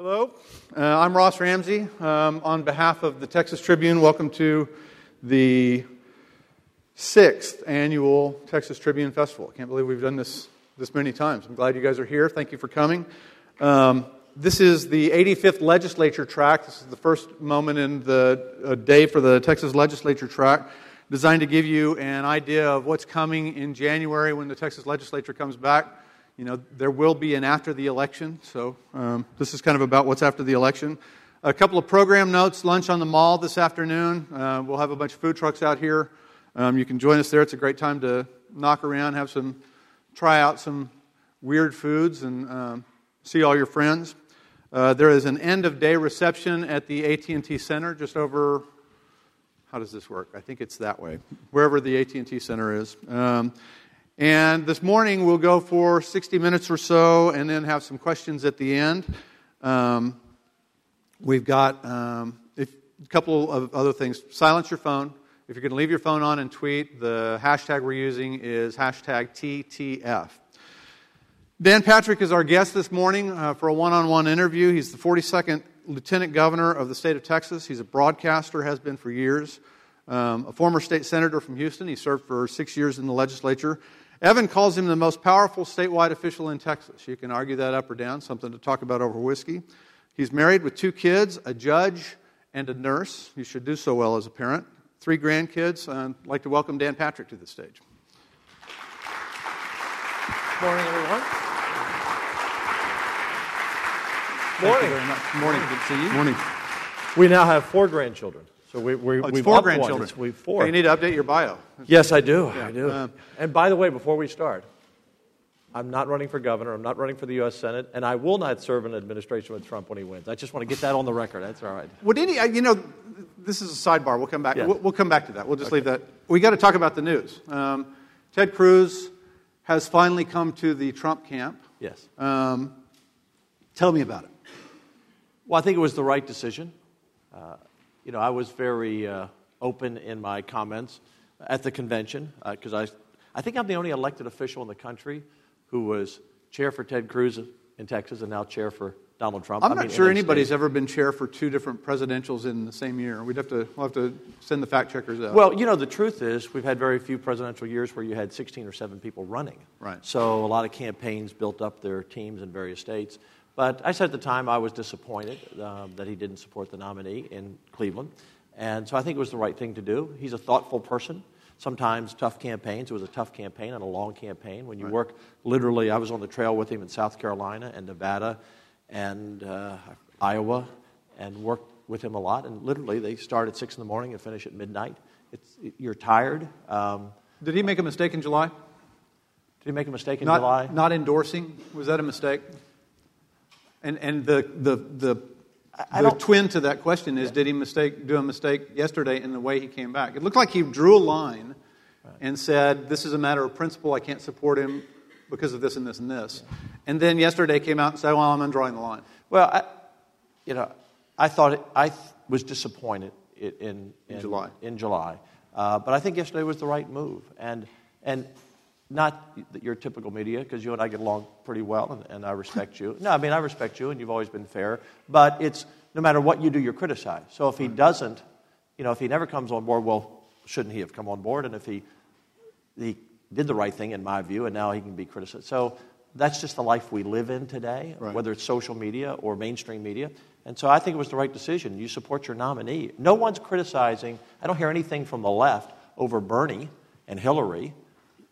Hello, uh, I'm Ross Ramsey. Um, on behalf of the Texas Tribune, welcome to the sixth annual Texas Tribune Festival. I can't believe we've done this this many times. I'm glad you guys are here. Thank you for coming. Um, this is the 85th legislature track. This is the first moment in the uh, day for the Texas legislature track, designed to give you an idea of what's coming in January when the Texas legislature comes back you know, there will be an after the election, so um, this is kind of about what's after the election. A couple of program notes lunch on the mall this afternoon. Uh, we'll have a bunch of food trucks out here. Um, you can join us there. It's a great time to knock around, have some, try out some weird foods, and um, see all your friends. Uh, there is an end of day reception at the AT&T Center just over. How does this work? I think it's that way, wherever the AT&T Center is. And this morning we'll go for 60 minutes or so and then have some questions at the end. Um, we've got um, a couple of other things. Silence your phone. If you're going to leave your phone on and tweet, the hashtag we're using is hashtag TTF. Dan Patrick is our guest this morning uh, for a one on one interview. He's the 42nd Lieutenant Governor of the state of Texas. He's a broadcaster, has been for years. Um, a former state senator from Houston. He served for six years in the legislature. Evan calls him the most powerful statewide official in Texas. You can argue that up or down, something to talk about over whiskey. He's married with two kids, a judge, and a nurse. You should do so well as a parent. Three grandkids. I'd like to welcome Dan Patrick to the stage. Morning, everyone. Morning. very much. Morning. Good to see you. Morning. We now have four grandchildren. So we, we, oh, we've four grandchildren. We four. you need to update your bio. Yes, I do. Yeah. I do. Um, and by the way, before we start, I'm not running for governor. I'm not running for the U.S. Senate, and I will not serve an administration with Trump when he wins. I just want to get that on the record. That's all right. Would any, you know, this is a sidebar. We'll come back. We'll, we'll, come back to that. We'll just okay. leave that. We got to talk about the news. Um, Ted Cruz has finally come to the Trump camp. Yes. Um, tell me about it. Well, I think it was the right decision. Uh, you know, I was very uh, open in my comments at the convention because uh, I, I think I'm the only elected official in the country who was chair for Ted Cruz in Texas and now chair for Donald Trump. I'm I not mean, sure anybody's ever been chair for two different presidentials in the same year. We'd have to, we'll have to send the fact checkers out. Well, you know, the truth is we've had very few presidential years where you had 16 or 7 people running. Right. So a lot of campaigns built up their teams in various states. But I said at the time I was disappointed um, that he didn't support the nominee in Cleveland. And so I think it was the right thing to do. He's a thoughtful person. Sometimes tough campaigns. It was a tough campaign and a long campaign. When you right. work literally, I was on the trail with him in South Carolina and Nevada and uh, Iowa and worked with him a lot. And literally, they start at 6 in the morning and finish at midnight. It's, you're tired. Um, Did he make a mistake in July? Did he make a mistake in not, July? Not endorsing? Was that a mistake? And, and the, the, the I the twin to that question is: Did he mistake do a mistake yesterday in the way he came back? It looked like he drew a line and said, "This is a matter of principle. I can't support him because of this and this and this." Yeah. And then yesterday came out and said, "Well, I'm undrawing the line." Well, I, you know, I thought it, I th- was disappointed in, in, in July. In July, uh, but I think yesterday was the right move, and and not your typical media, because you and I get along pretty well, and, and, I respect you. No, I mean, I respect you, and you've always been fair. But it's no matter what you do, you're criticized. So if he doesn't, you know, if he never comes on board, well, shouldn't he have come on board? And if he, he did the right thing, in my view, and now he can be criticized. So that's just the life we live in today, right. whether it's social media or mainstream media. And so I think it was the right decision. You support your nominee. No one's criticizing, I don't hear anything from the left over Bernie and Hillary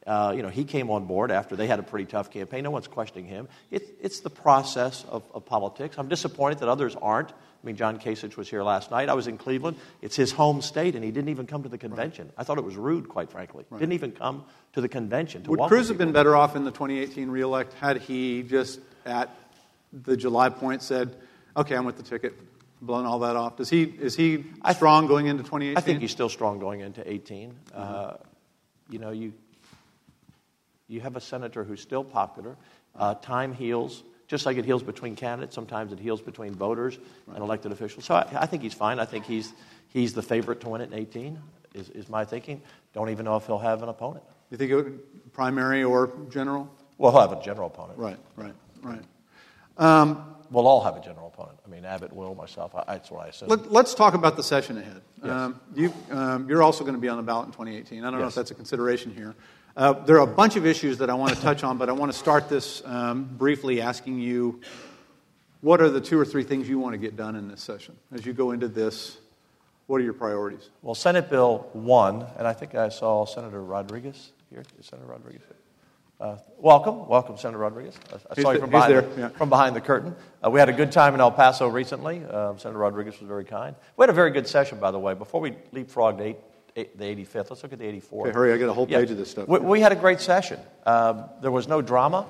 uh, you know, he came on board after they had a pretty tough campaign. No one's questioning him. It, it's the process of, of, politics. I'm disappointed that others aren't. I mean, John Kasich was here last night. I was in Cleveland. It's his home state, and he didn't even come to the convention. Right. I thought it was rude, quite frankly. Right. Didn't even come to the convention. To Would Cruz have been better off in the 2018 reelect had he just at the July point said, "Okay, I'm with the ticket." blown all that off. Does he is he strong going into 2018? I think he's still strong going into 18. Mm-hmm. Uh, you know, you you have a senator who's still popular. Uh, time heals, just like it heals between candidates. Sometimes it heals between voters and elected officials. So I, I, think he's fine. I think he's, he's the favorite to win it in 18, is, is my thinking. Don't even know if he'll have an opponent. You think it would primary or general? Well, he'll have a general opponent. Right, right, right. Um, we'll all have a general opponent. I mean, Abbott will, myself. I, that's what I assume. Let, us talk about the session ahead. Yes. Um, you, um, you're also going to be on the ballot in 2018. I don't yes. know if that's a consideration here. Uh, there are a bunch of issues that I want to touch on, but I want to start this um, briefly asking you what are the two or three things you want to get done in this session as you go into this? What are your priorities? Well, Senate Bill 1, and I think I saw Senator Rodriguez here. Is Senator Rodriguez here? Uh, welcome, welcome, Senator Rodriguez. I, I saw you from behind, the, yeah. from behind the curtain. Uh, we had a good time in El Paso recently. Uh, Senator Rodriguez was very kind. We had a very good session, by the way. Before we leapfrogged eight, the 85th, let's look at the 84th. Okay, hurry, I got a whole page yeah. of this stuff. We, we, had a great session. Um, there was no drama.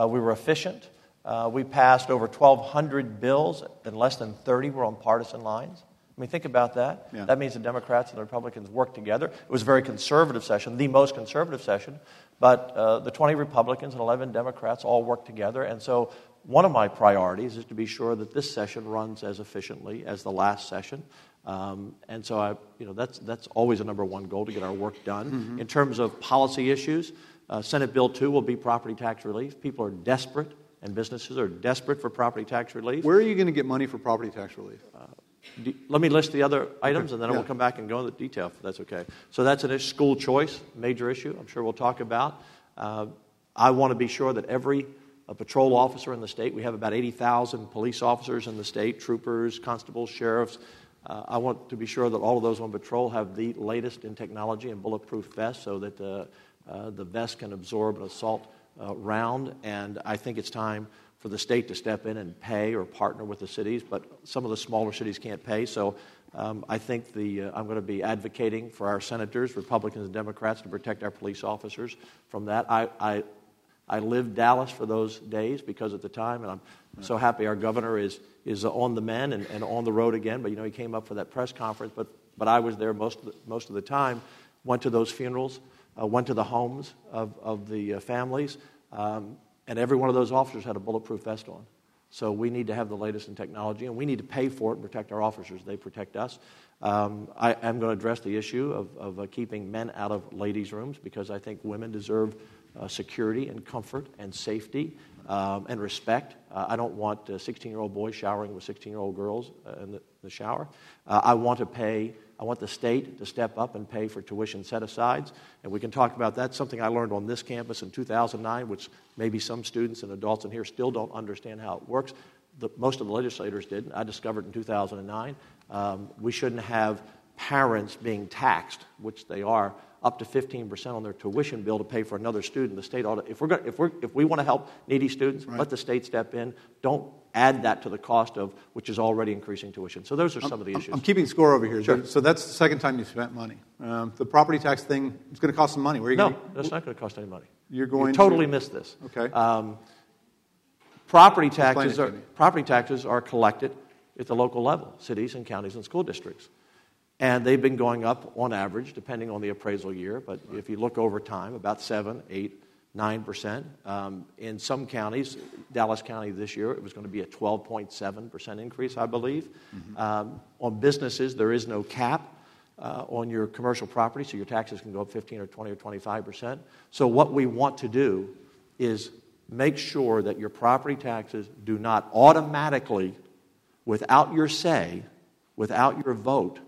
Uh, we were efficient. Uh, we passed over 1,200 bills, and less than 30 were on partisan lines. I mean, think about that. Yeah. That means the Democrats and the Republicans worked together. It was a very conservative session, the most conservative session. But uh, the 20 Republicans and 11 Democrats all worked together. And so, one of my priorities is to be sure that this session runs as efficiently as the last session. Um, and so, I, you know, that's, that's always a number one goal to get our work done. Mm-hmm. In terms of policy issues, uh, Senate Bill 2 will be property tax relief. People are desperate, and businesses are desperate for property tax relief. Where are you going to get money for property tax relief? Uh, let me list the other items and then yeah. we'll come back and go into detail if that's okay. So that's a school choice, major issue, I'm sure we'll talk about. Uh, I want to be sure that every a patrol officer in the state, we have about 80,000 police officers in the state, troopers, constables, sheriffs. Uh, I want to be sure that all of those on patrol have the latest in technology and bulletproof vests so that uh, uh the vest can absorb an assault uh, round. And I think it's time for the state to step in and pay or partner with the cities, but some of the smaller cities can't pay. So um, I think the, uh, I'm going to be advocating for our senators, Republicans and Democrats, to protect our police officers from that. I, I, I lived Dallas for those days because at the time, and I'm so happy our governor is, is on the men and, and on the road again. But you know, he came up for that press conference, but, but I was there most of the, most of the time, went to those funerals, uh, went to the homes of, of the uh, families. Um, and every one of those officers had a bulletproof vest on. So we need to have the latest in technology, and we need to pay for it and protect our officers. They protect us. Um, I am going to address the issue of, of uh, keeping men out of ladies' rooms because I think women deserve uh, security and comfort and safety um, and respect. Uh, I don't want 16 year old boys showering with 16 year old girls uh, in the, the shower. Uh, I want to pay I want the state to step up and pay for tuition set asides. And we can talk about that. Something I learned on this campus in 2009, which maybe some students and adults in here still don't understand how it works. The, most of the legislators didn't. I discovered in 2009. Um, we shouldn't have parents being taxed, which they are, up to 15% on their tuition bill to pay for another student. The state ought to, if, we're going if, we're, if we want to help needy students, right. let the state step in. Don't add that to the cost of which is already increasing tuition. So those are some I'm, of the issues. I'm keeping score over here. Sure. So that's the second time you've spent money. Um, the property tax thing is going to cost some money. Where are you no, going that's not going to cost any money. You're going you totally to... missed this. Okay. Um, property taxes are property taxes are collected at the local level, cities and counties and school districts. And they've been going up on average, depending on the appraisal year. But if you look over time, about 7, 8, 9%. Um, in some counties, Dallas County this year, it was going to be a 12.7% increase, I believe. Mm-hmm. Um, on businesses, there is no cap. Uh, on your commercial property, so your taxes can go up 15 or 20 or 25 percent. So, what we want to do is make sure that your property taxes do not automatically, without your say, without your vote,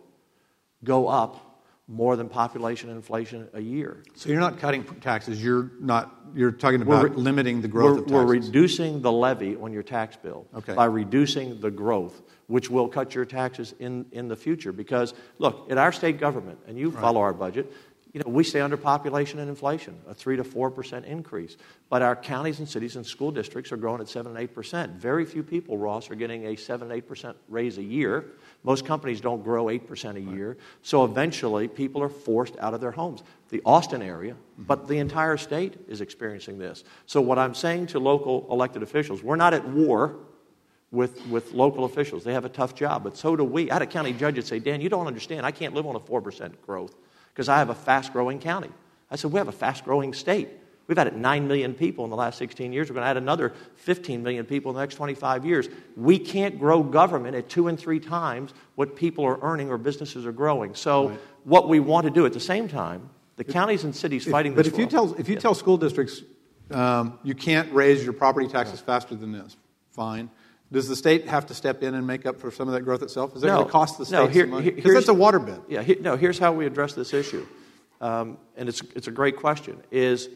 go up more than population inflation a year. So you're not cutting taxes. You're not. You're talking about we're, limiting the growth we're, of taxes. We're reducing the levy on your tax bill okay. by reducing the growth, which will cut your taxes in, in the future. Because look, in our state government, and you follow our budget, you know, we stay under population and inflation, a 3 to 4% increase. But our counties and cities and school districts are growing at 7 and 8%. Very few people, Ross, are getting a 7 8% raise a year. Most companies don't grow 8% a year. So eventually, people are forced out of their homes. The Austin area, but the entire state is experiencing this. So, what I'm saying to local elected officials, we're not at war with, with local officials. They have a tough job, but so do we. I had a county judge that say, Dan, you don't understand. I can't live on a 4% growth because I have a fast growing county. I said, We have a fast growing state. We've added 9 million people in the last 16 years. We're going to add another 15 million people in the next 25 years. We can't grow government at two and three times what people are earning or businesses are growing. So, right. what we want to do at the same time, the if, counties and cities if, fighting but this. But if you tell if you yes. tell school districts um, you can't raise your property taxes faster than this, fine. Does the state have to step in and make up for some of that growth itself? Is that No. going to cost the state No, here- some money? Because here's- that's a water bid. Yeah, no, here's how we address this issue. Um, and it's, it's a great question. Is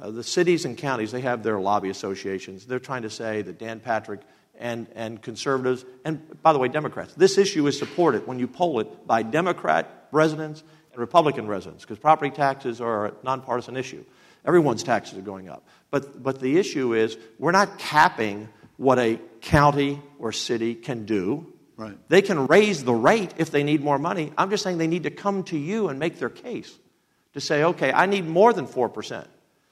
uh, the cities and counties, they have their lobby associations. They're trying to say that Dan Patrick and, and conservatives, and by the way, Democrats, this issue is supported when you poll it by Democrat residents and Republican residents, because property taxes are a nonpartisan issue. Everyone's taxes are going up. But, but the issue is we're not capping what a county or city can do. Right. They can raise the rate if they need more money. I'm just saying they need to come to you and make their case to say, okay, I need more than 4%.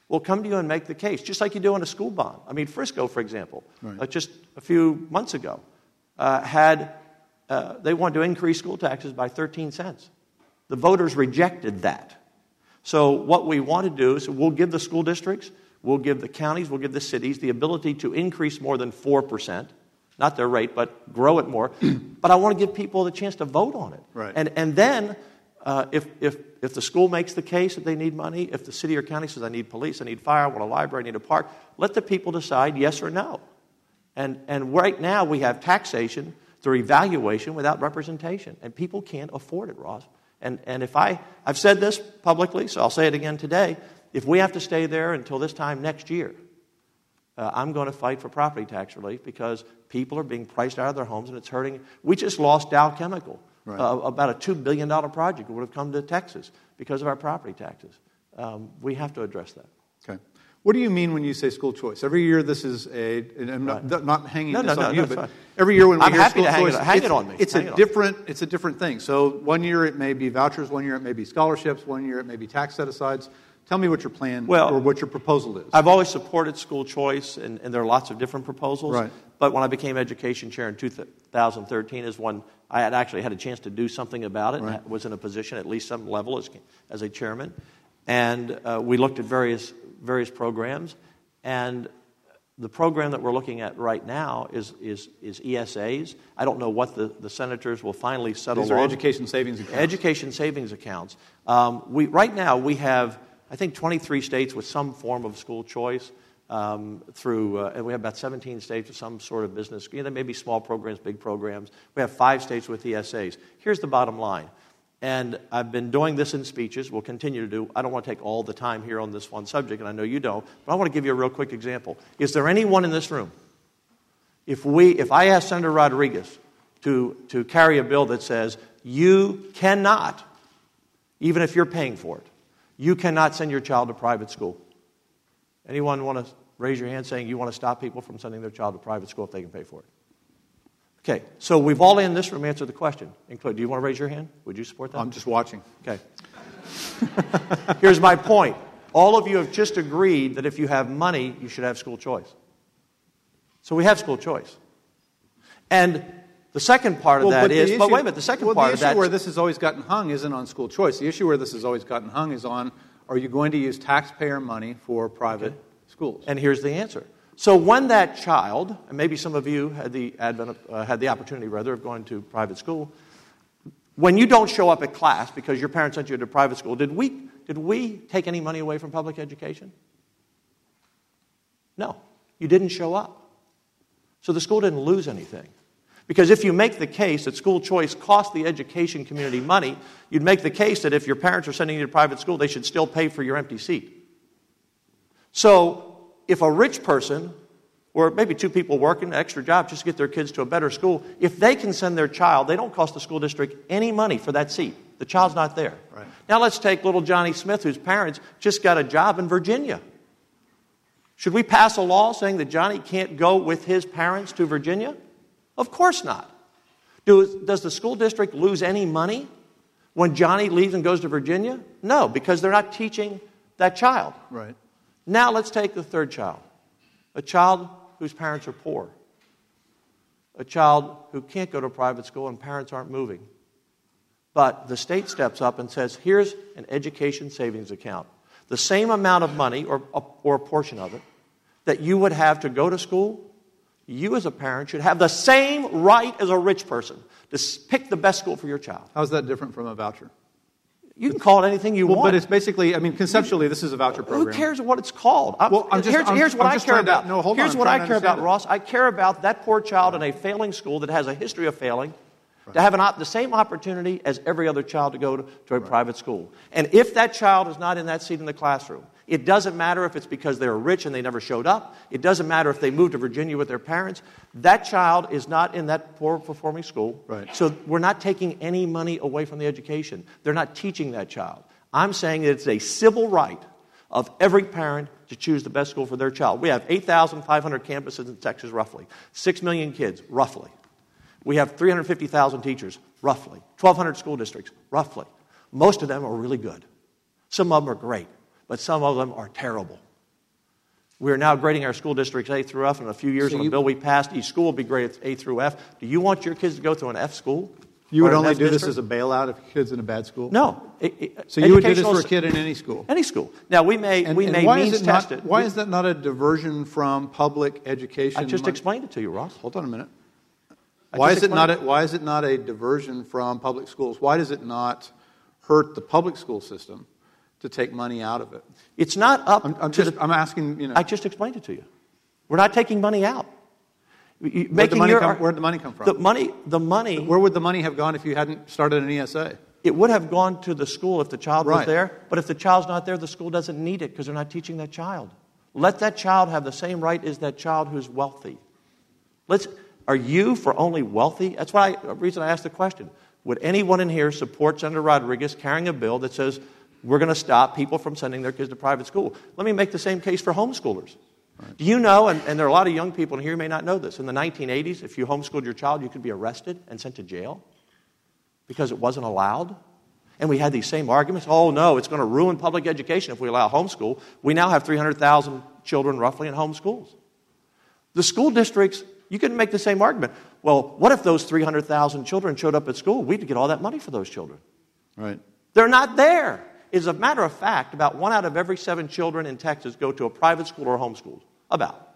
We'll come to you and make the case, just like you do on a school bond. I mean, Frisco, for example, Right. uh, just a few months ago, uh, had, uh, they wanted to increase school taxes by 13 cents. The voters rejected that. So, what we want to do is we'll give the school districts, we'll give the counties, we'll give the cities the ability to increase more than 4%, not their rate, but grow it more. but I want to give people the chance to vote on it. Right. And, and then, uh, if, if, if the school makes the case that they need money, if the city or county says, I need police, I need fire, I want a library, I need a park, let the people decide yes or no. And, and right now, we have taxation through evaluation without representation. And people can't afford it, Ross. And, and if I, I've said this publicly, so I'll say it again today. If we have to stay there until this time next year, uh, I'm going to fight for property tax relief because people are being priced out of their homes and it's hurting. We just lost Dow Chemical, Right. uh, about a $2 billion project that would have come to Texas because of our property taxes. Um, we have to address that. Okay. What do you mean when you say school choice? Every year, this is a. And I'm not, not hanging No, this no, on no, you, but fine. every year when we I'm hear school hang it choice, on- hang it on me. It's Hang a it different. It's a different thing. So one year it may be vouchers, one year it may be scholarships, one year it may be tax set asides. Tell me what your plan Well, or what your proposal is. I've always supported school choice, and, and there are lots of different proposals. Right. But when I became education chair in 2013 is when I had actually had a chance to do something about it. Right. and was in a position, at least some level, as, as a chairman. And uh, we looked at various, various programs. And the program that we're looking at right now is, is, is ESAs. I don't know what the, the senators will finally settle These are on. education savings accounts. Education savings accounts. Um, we, right now, we have, I think, 23 states with some form of school choice. Um, through, uh, and we have about 17 states with some sort of business. You know, there may be small programs, big programs. We have five states with ESAs. Here's the bottom line. And I've been doing this in speeches, we'll continue to do. I don't want to take all the time here on this one subject, and I know you don't, but I want to give you a real quick example. Is there anyone in this room if, we, if I ask Senator Rodriguez to, to carry a bill that says you cannot, even if you're paying for it, you cannot send your child to private school. Anyone want to raise your hand saying you want to stop people from sending their child to private school if they can pay for it? Okay, so we've all in this room answered the question. Include, do you want to raise your hand? Would you support that? I'm just watching. Okay. Here's my point. All of you have just agreed that if you have money, you should have school choice. So we have school choice. And the second part of Well, that the is, but wait a minute, the second well, part the of issue that where this has always gotten hung isn't on school choice. The issue where this has always gotten hung is on: Are you going to use taxpayer money for private schools? And here's the answer. So when that child, and maybe some of you had the, advent of, uh, had the opportunity, rather, of going to private school, when you don't show up at class because your parents sent you to private school, did we, did we take any money away from public education? No, you didn't show up. So the school didn't lose anything. Because if you make the case that school choice costs the education community money, you'd make the case that if your parents are sending you to private school, they should still pay for your empty seat. So if a rich person, or maybe two people working an extra job just to get their kids to a better school, if they can send their child, they don't cost the school district any money for that seat. The child's not there. Right. Now let's take little Johnny Smith, whose parents just got a job in Virginia. Should we pass a law saying that Johnny can't go with his parents to Virginia? Of course not. Do, does the school district lose any money when Johnny leaves and goes to Virginia? No, because they're not teaching that child. Right. Now let's take the third child a child whose parents are poor, a child who can't go to private school and parents aren't moving. But the state steps up and says, here's an education savings account. The same amount of money, or, or a portion of it, that you would have to go to school, you as a parent should have the same right as a rich person to pick the best school for your child. How's that different from a voucher? You can call it anything you Well, want. but it's basically, I mean, conceptually, this is a voucher program. Who cares what it's called? I'm- Well, I'm just- here's, I'm- here's what i care trying to- about. no, hold on, here's I'm what I care about, it. Ross. I care about that poor child in a failing school that has a history of failing to have an op- the same opportunity as every other child to go to, to a private school. And if that child is not in that seat in the classroom, it doesn't matter if it's because they were rich and they never showed up. It doesn't matter if they moved to Virginia with their parents. That child is not in that poor performing school. Right. So we're not taking any money away from the education. They're not teaching that child. I'm saying that it's a civil right of every parent to choose the best school for their child. We have 8,500 campuses in Texas, roughly. 6 million kids, roughly. We have 350,000 teachers, roughly. 1,200 school districts, roughly. Most of them are really good. Some of them are great, but some of them are terrible. We are now grading our school districts A through F. In a few years, So on a you- bill we passed, each school will be graded A through F. Do you want your kids to go to an F school? You would only do this as a bailout if kid's in a bad school? No. It- it- So you would do this for a kid in any school? Any school. Now, we may, And, we and may why means is it not, test it. Why We- is that not a diversion from public education? I just money? explained it to you, Ross. Hold on a minute. I Why is, it not a, why is it not a diversion from public schools? Why does it not hurt the public school system to take money out of it? It's not up I'm, I'm to just, the, I'm asking, you know, I just explained it to you. We're not taking money out. Where'd the, money your come, where'd the money come from? The money, the money, Where would the money have gone if you hadn't started an ESA? it would have gone to the school if the child was there. But if the child's not there, the school doesn't need it because they're not teaching that child. Let that child have the same right as that child who's wealthy. Let's, are you for only wealthy? That's why I, the reason I asked the question. Would anyone in here support Senator Rodriguez carrying a bill that says we're going to stop people from sending their kids to private school? Let me make the same case for homeschoolers. Do you know, and, and there are a lot of young people in here who may not know this, in the 1980s, if you homeschooled your child, you could be arrested and sent to jail because it wasn't allowed? And we had these same arguments. Oh, no, it's going to ruin public education if we allow homeschool. We now have 300,000 children roughly in homeschools. The school districts, you can make the same argument. Well, what if those 300,000 children showed up at school? We'd get all that money for those children. Right. They're not there. As a matter of fact, about one out of every seven children in Texas go to a private school or homeschooled. About.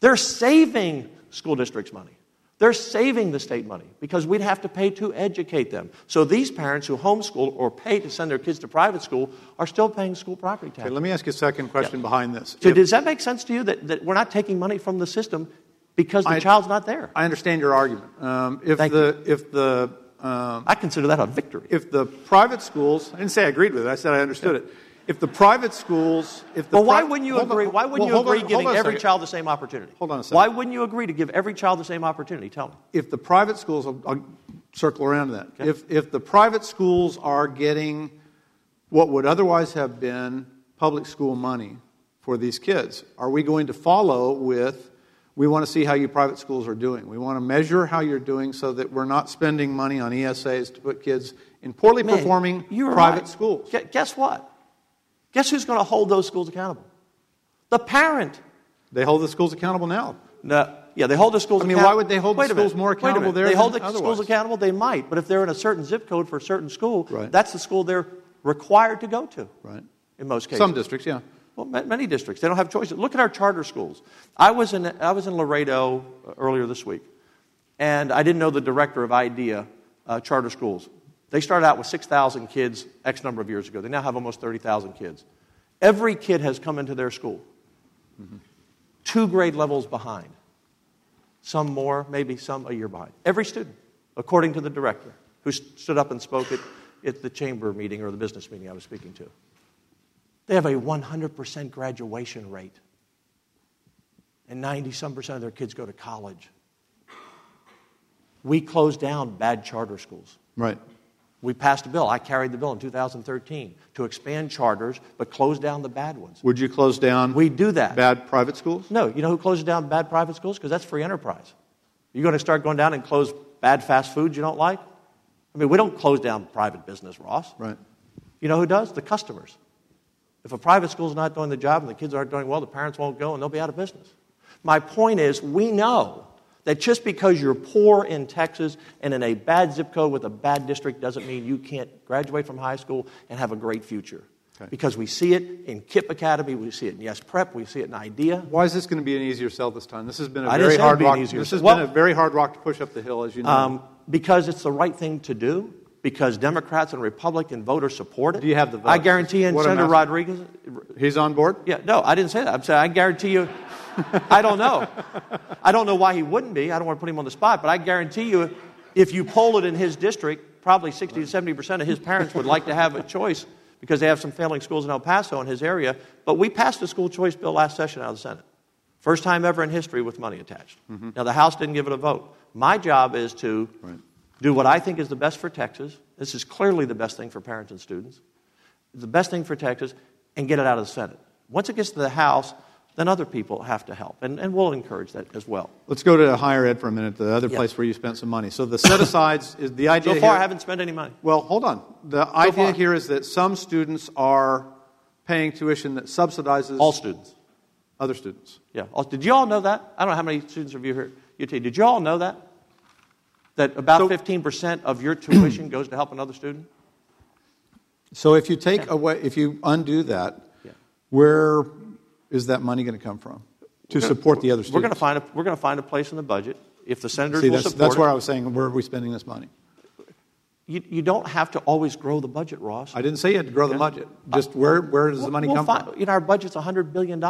They're saving school districts money. They're saving the state money because we'd have to pay to educate them. So these parents who homeschool or pay to send their kids to private school are still paying school property tax. Okay, let me ask you a second question behind this. so If- does that make sense to you that, that we're not taking money from the system because the I- child's not there? I understand your argument. Um, if, Thank the, if the um, I consider that a victory. if the private schools, I didn't say I agreed with it. I said I understood it. If the private schools, if the Well, why wouldn't you Hold on, agree? Why wouldn't well, you hold on- agree giving every child the same opportunity? Hold on a second. Why wouldn't you agree to give every child the same opportunity? Tell me. If the private schools, I'll, I'll circle around to that. If if the private schools are getting what would otherwise have been public school money for these kids, are we going to follow with? We want to see how you private schools are doing. We want to measure how you're doing so that we're not spending money on ESAs to put kids in poorly Man, performing private right. schools. Guess what? Guess who's going to hold those schools accountable? The parent. They hold the schools accountable now. No, yeah, they hold the schools. I mean, account- why would they hold the Wait a schools more accountable there They hold the schools accountable. They might, but if they're in a certain zip code for a certain school, Right. that's the school they're required to go to. Right. In most cases. Some districts, yeah. Well, many districts. They don't have choices. Look at our charter schools. I was in, I was in Laredo uh, earlier this week, and I didn't know the director of IDEA uh, charter schools. They started out with 6,000 kids X number of years ago. They now have almost 30,000 kids. Every kid has come into their school two grade levels behind. Some more, maybe some a year behind. Every student, according to the director, who stood up and spoke at, at the chamber meeting or the business meeting I was speaking to. They have a 100% graduation rate. And 90 some percent of their kids go to college. We closed down bad charter schools. Right. We passed a bill. I carried the bill in 2013 to expand charters, but close down the bad ones. Would you close down We do that. bad private schools? No, you know who closes down bad private schools? Because that's free enterprise. You're going to start going down and close bad fast foods you don't like? I mean, we don't close down private business, Ross. Right. You know who does? The customers. If a private school is not doing the job and the kids aren't doing well, the parents won't go and they'll be out of business. My point is, we know that just because you're poor in Texas and in a bad zip code with a bad district doesn't mean you can't graduate from high school and have a great future. Okay. Because we see it in KIPP Academy, we see it in Yes Prep, we see it in IDEA. Why is this going to be an easier sell this time? This has been a I very hard rock. This has Well- been a very hard rock to push up the hill, as you know. Um, because it's the right thing to do, because Democrats and Republican voters support it. Do you have the votes? I guarantee you, What Senator Rodriguez. He's on board? Yeah, no, I didn't say that. I'm saying I guarantee you. I don't know. I don't know why he wouldn't be. I don't want to put him on the spot, but I guarantee you, if you poll it in his district, probably 60 to 70 percent of his parents would like to have a choice because they have some failing schools in El Paso in his area. But we passed a school choice bill last session out of the Senate. First time ever in history with money attached. Mm-hmm. Now, the House didn't give it a vote. My job is to Right. Do what I think is the best for Texas. This is clearly the best thing for parents and students. The best thing for Texas, and get it out of the Senate. Once it gets to the House, then other people have to help, and, and we'll encourage that as well. Let's go to higher ed for a minute, the other place where you spent some money. So the set asides is the idea So far, here- I haven't spent any money. Well, hold on. The idea far. here is that some students are paying tuition that subsidizes All students. other students. Yeah. Did you all know that? I don't know how many students of you here UT. Did you all know that? That about So- 15% of your tuition goes to help another student? So if you take away, if you undo that, Yeah. where is that money going to come from to support the other students? We're going to find a, we're going to find a place in the budget if the senators See, will that's, support that's where I was saying, where are we spending this money? You, you don't have to always grow the budget, Ross. I didn't say you had to grow the budget. Just where, where does the money we'll come find, from? You know, our budget's $100 billion.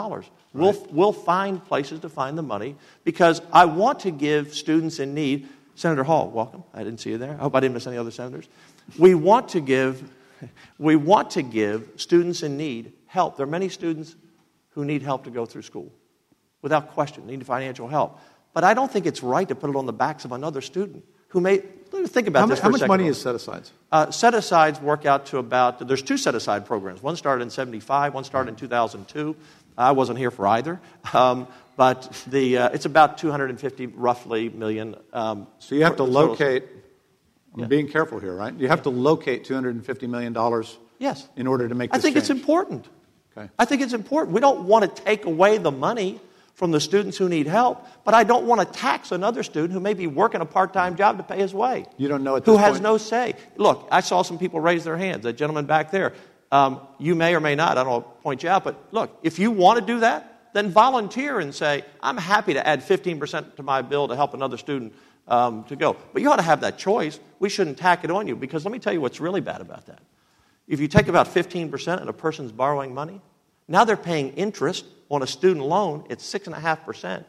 We'll, we'll find places to find the money because I want to give students in need. Senator Hall, welcome. I didn't see you there. I hope I didn't miss any other senators. We want to give, we want to give students in need help. There are many students who need help to go through school, without question, need financial help. But I don't think it's right to put it on the backs of another student who may. Think about How, this for how much money is set aside? Uh, set asides work out to about, there's two set aside programs. One started in 75, one started in 2002. I wasn't here for either. Um, but the, uh, it's about 250 roughly million. Um, So you have to locate, I'm Yeah. being careful here, right? You have to locate $250 million Yes. in order to make I think it's important. Okay. I think it's important. We don't want to take away the money from the students who need help, but I don't want to tax another student who may be working a part time job to pay his way. You don't know at Who has point? no say. Look, I saw some people raise their hands. That gentleman back there. Um, you may or may not, I don't want to point you out, but look, if you want to do that, then volunteer and say, I'm happy to add 15% to my bill to help another student um, to go. But you ought to have that choice. We shouldn't tack it on you because let me tell you what's really bad about that. If you take about 15% and a person's borrowing money, now they're paying interest on a student loan at 6.5%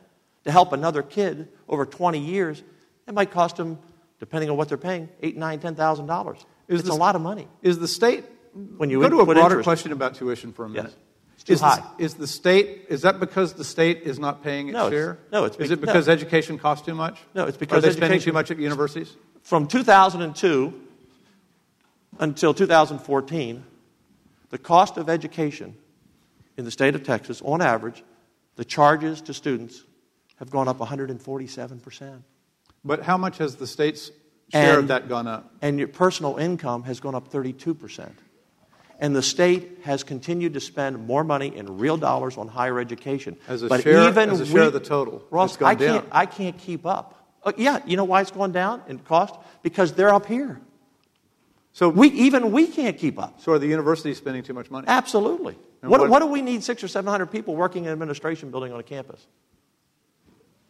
to help another kid over 20 years. It might cost them, depending on what they're paying, eight, nine, ten thousand dollars. It's this- a lot of money. Is the state, When you go to a broader interest- question about tuition for a minute. Yes. It's too is high. The, is the state, is that because the state is not paying its No, it's- share? no, it's Is it because no. education costs too much? No, it's because Are they spending too much at universities? From 2002 until 2014, the cost of education in the state of Texas, on average, the charges to students have gone up 147%. But how much has the state's share of that gone up? and your personal income has gone up 32%. And the state has continued to spend more money in real dollars on higher education. As a but share- even as a share we- of the total, Ross, I can't. I can't keep up. Uh, yeah, you know why it's going down in cost? Because they're up here. So, We, even we can't keep up. so are the universities spending too much money? Absolutely. What, what- what do we need six or seven hundred people working in an administration building on a campus?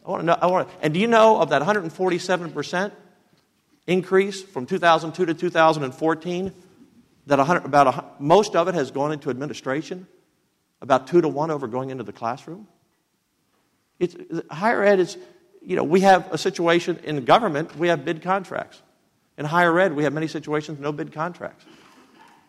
I want to know. I want to, and do you know of that 147 percent increase from 2002 to 2014? That about a, most of it has gone into administration, about two to one over going into the classroom. It's, higher ed is, you know, we have a situation in government. We have bid contracts. In higher ed, we have many situations no bid contracts.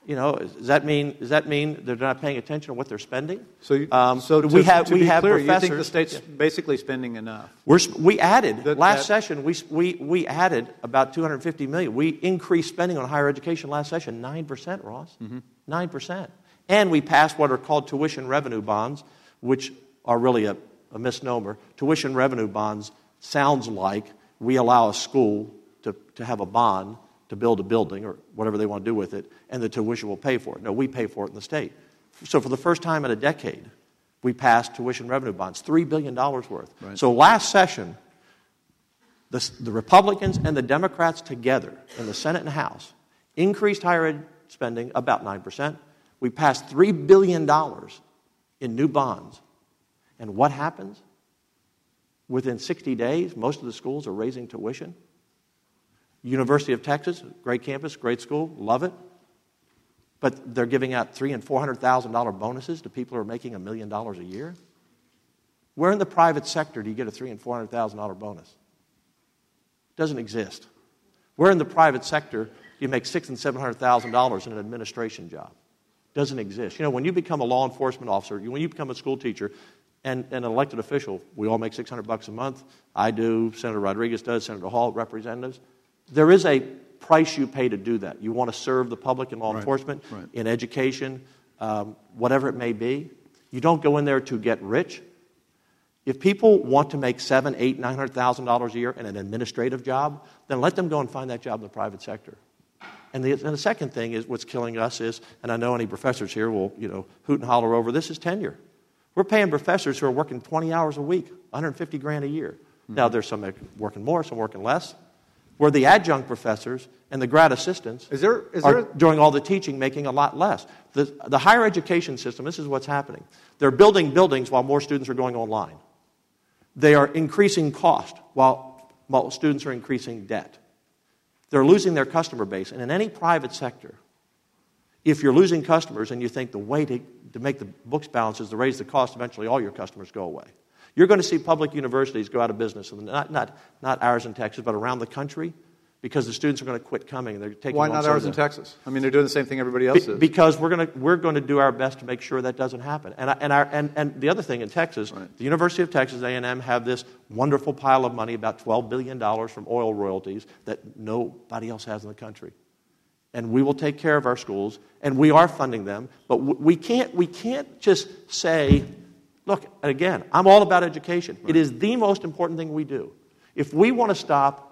You know, does that mean does that mean they're not paying attention to what they're spending? So, you- Um, so to, we have to we have clear, you think the state's basically spending enough? We're, we added That- last that- session. We, we we added about 250 million. We increased spending on higher education last session nine percent, Ross. Mm-hmm. 9 percent, and we passed what are called tuition revenue bonds, which are really a, a misnomer. Tuition revenue bonds sounds like we allow a school to, to have a bond to build a building or whatever they want to do with it, and the tuition will pay for it. No, we pay for it in the state. So for the first time in a decade, we passed tuition revenue bonds, $3 billion worth. Right. So last session, the, the Republicans and the Democrats together in the Senate and House increased higher ed spending about 9%. We passed $3 billion in new bonds. And what happens? Within 60 days, most of the schools are raising tuition. University of Texas, great campus, great school, love it. But they're giving out three and four hundred thousand dollar bonuses to people who are making a million dollars a year. Where in the private sector do you get a three and four hundred thousand dollar bonus? Doesn't exist. Where in the private sector do you make six and seven hundred thousand dollars in an administration job? Doesn't exist. You know, when you become a law enforcement officer, when you become a school teacher, and, and an elected official, we all make 600 bucks a month. I do, Senator Rodriguez does, Senator Hall, representatives. There is a price you pay to do that. You want to serve the public in law Right, enforcement, right. in education, um, whatever it may be. You don't go in there to get rich. If people want to make seven, eight, nine hundred thousand dollars a year in an administrative job, then let them go and find that job in the private sector. And the, and the second thing is what's killing us is, and I know any professors here will, you know, hoot and holler over this is tenure. We're paying professors who are working 20 hours a week, 150 grand a year. Now there's some working more, some working less. Where the adjunct professors and the grad assistants Is there- is are there- doing all the teaching, making a lot less. The, the higher education system, this is what's happening. They're building buildings while more students are going online. They are increasing cost while, while students are increasing debt. They're losing their customer base. And in any private sector, if you're losing customers and you think the way to, to make the books balance is to raise the cost, eventually all your customers go away. You're going to see public universities go out of business, not, not, not ours in Texas, but around the country, because the students are going to quit coming. and They're taking Why not ours in Texas? I mean, they're doing the same thing everybody else be- is. because we're going to we're going to do our best to make sure that doesn't happen. And I, and, our, and and the other thing in Texas, the University of Texas A and M have this wonderful pile of money, about twelve billion dollars from oil royalties that nobody else has in the country. And we will take care of our schools, and we are funding them. But we can't we can't just say, look. Again, I'm all about education. It is the most important thing we do. If we want to stop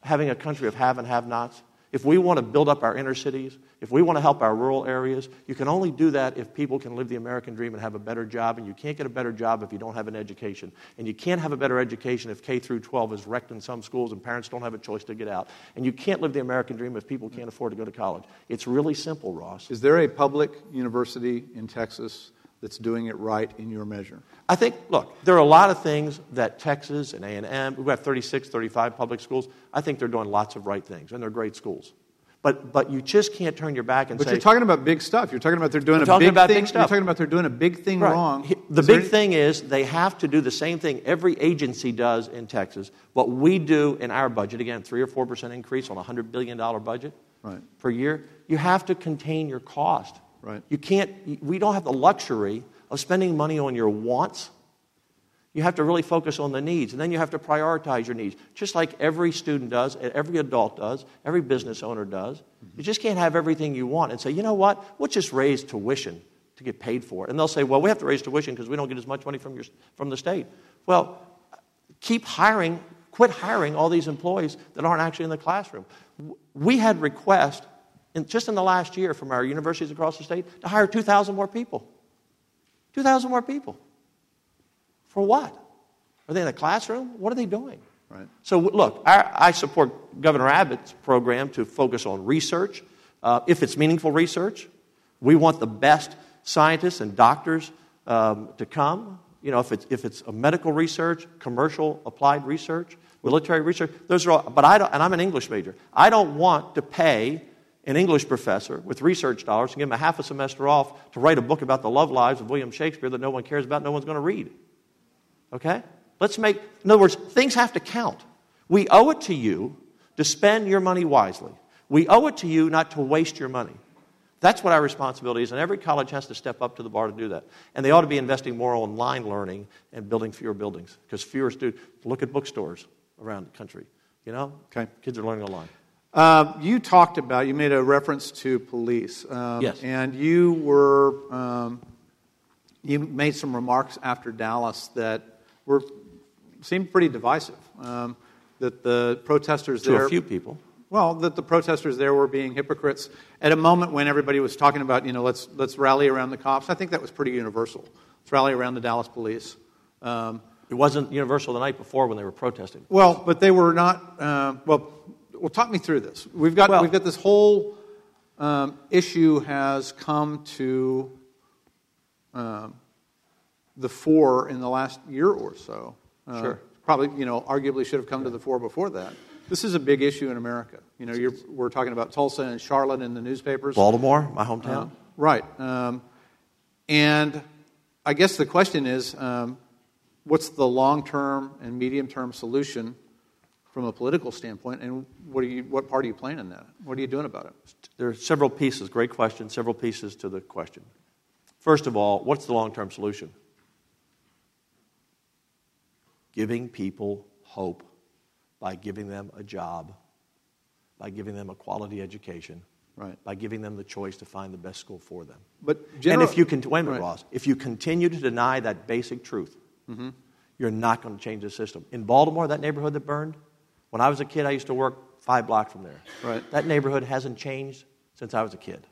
having a country of have and have nots, if we want to build up our inner cities, if we want to help our rural areas, you can only do that if people can live the American dream and have a better job. And you can't get a better job if you don't have an education. And you can't have a better education if K through 12 is wrecked in some schools and parents don't have a choice to get out. And you can't live the American dream if people can't afford to go to college. It's really simple, Ross. Is there a public university in Texas that's doing it right in your measure? I think, look, there are a lot of things that Texas and A&M, we have 36, 35 public schools. I think they're doing lots of right things, and they're great schools. But, but you just can't turn your back and But say, you're talking about big stuff. You're talking about they're doing a big about thing. big stuff. You're talking about they're doing a big thing Right. wrong. The Is big any- thing is they have to do the same thing every agency does in Texas. What we do in our budget, again, 3 or 4% increase on a $100 billion budget Right. per year, you have to contain your cost. Right. You can't, we don't have the luxury of spending money on your wants. You have to really focus on the needs, and then you have to prioritize your needs, just like every student does, every adult does, every business owner does. You just can't have everything you want and say, you know what, we'll just raise tuition to get paid for it. And they'll say, well, we have to raise tuition because we don't get as much money from, your, from the state. Well, keep hiring, quit hiring all these employees that aren't actually in the classroom. We had requests in, just in the last year from our universities across the state to hire 2,000 more people. 2,000 more people. For what? Are they in the classroom? What are they doing? Right. So, look, I, I support Governor Abbott's program to focus on research. Uh, if it's meaningful research, we want the best scientists and doctors um, to come. You know, if it's, if it's a medical research, commercial applied research, military research, those are all, but I don't, and I'm an English major. I don't want to pay an English professor with research dollars and give him a half a semester off to write a book about the love lives of William Shakespeare that no one cares about, no one's going to read. Okay? Let's make, in other words, things have to count. We owe it to you to spend your money wisely. We owe it to you not to waste your money. That's what our responsibility is, and every college has to step up to the bar to do that. And they ought to be investing more online learning and building fewer buildings, because fewer students look at bookstores around the country. You know, Okay. kids are learning online. Uh, you talked about, you made a reference to police. Um, Yes. And you were, um, you made some remarks after Dallas that were, seemed pretty divisive. Um, that the protesters To there. a few people. Well, that the protesters there were being hypocrites at a moment when everybody was talking about, you know, let's, let's rally around the cops. I think that was pretty universal. Let's rally around the Dallas police. Um, It wasn't universal the night before when they were protesting. well, but they were not. Uh, well, well, talk me through this. We've got Well- we've got this whole um, issue has come to um, the fore in the last year or so. Uh, Sure. Probably, you know, arguably should have come to the fore before that. This is a big issue in America. You know, you're, we're talking about Tulsa and Charlotte in the newspapers. Baltimore, my hometown. Uh, right. Um, and I guess the question is um, what's the long term and medium term solution from a political standpoint, and what, are you, what part are you playing in that? What are you doing about it? There are several pieces, great question, several pieces to the question. First of all, what's the long term solution? Giving people hope by giving them a job, by giving them a quality education, right. by giving them the choice to find the best school for them. But general, and if you can, wait a minute, right. Ross, if you continue to deny that basic truth, mm-hmm. you're not going to change the system. In Baltimore, that neighborhood that burned, when I was a kid, I used to work five blocks from there. Right. That neighborhood hasn't changed since I was a kid.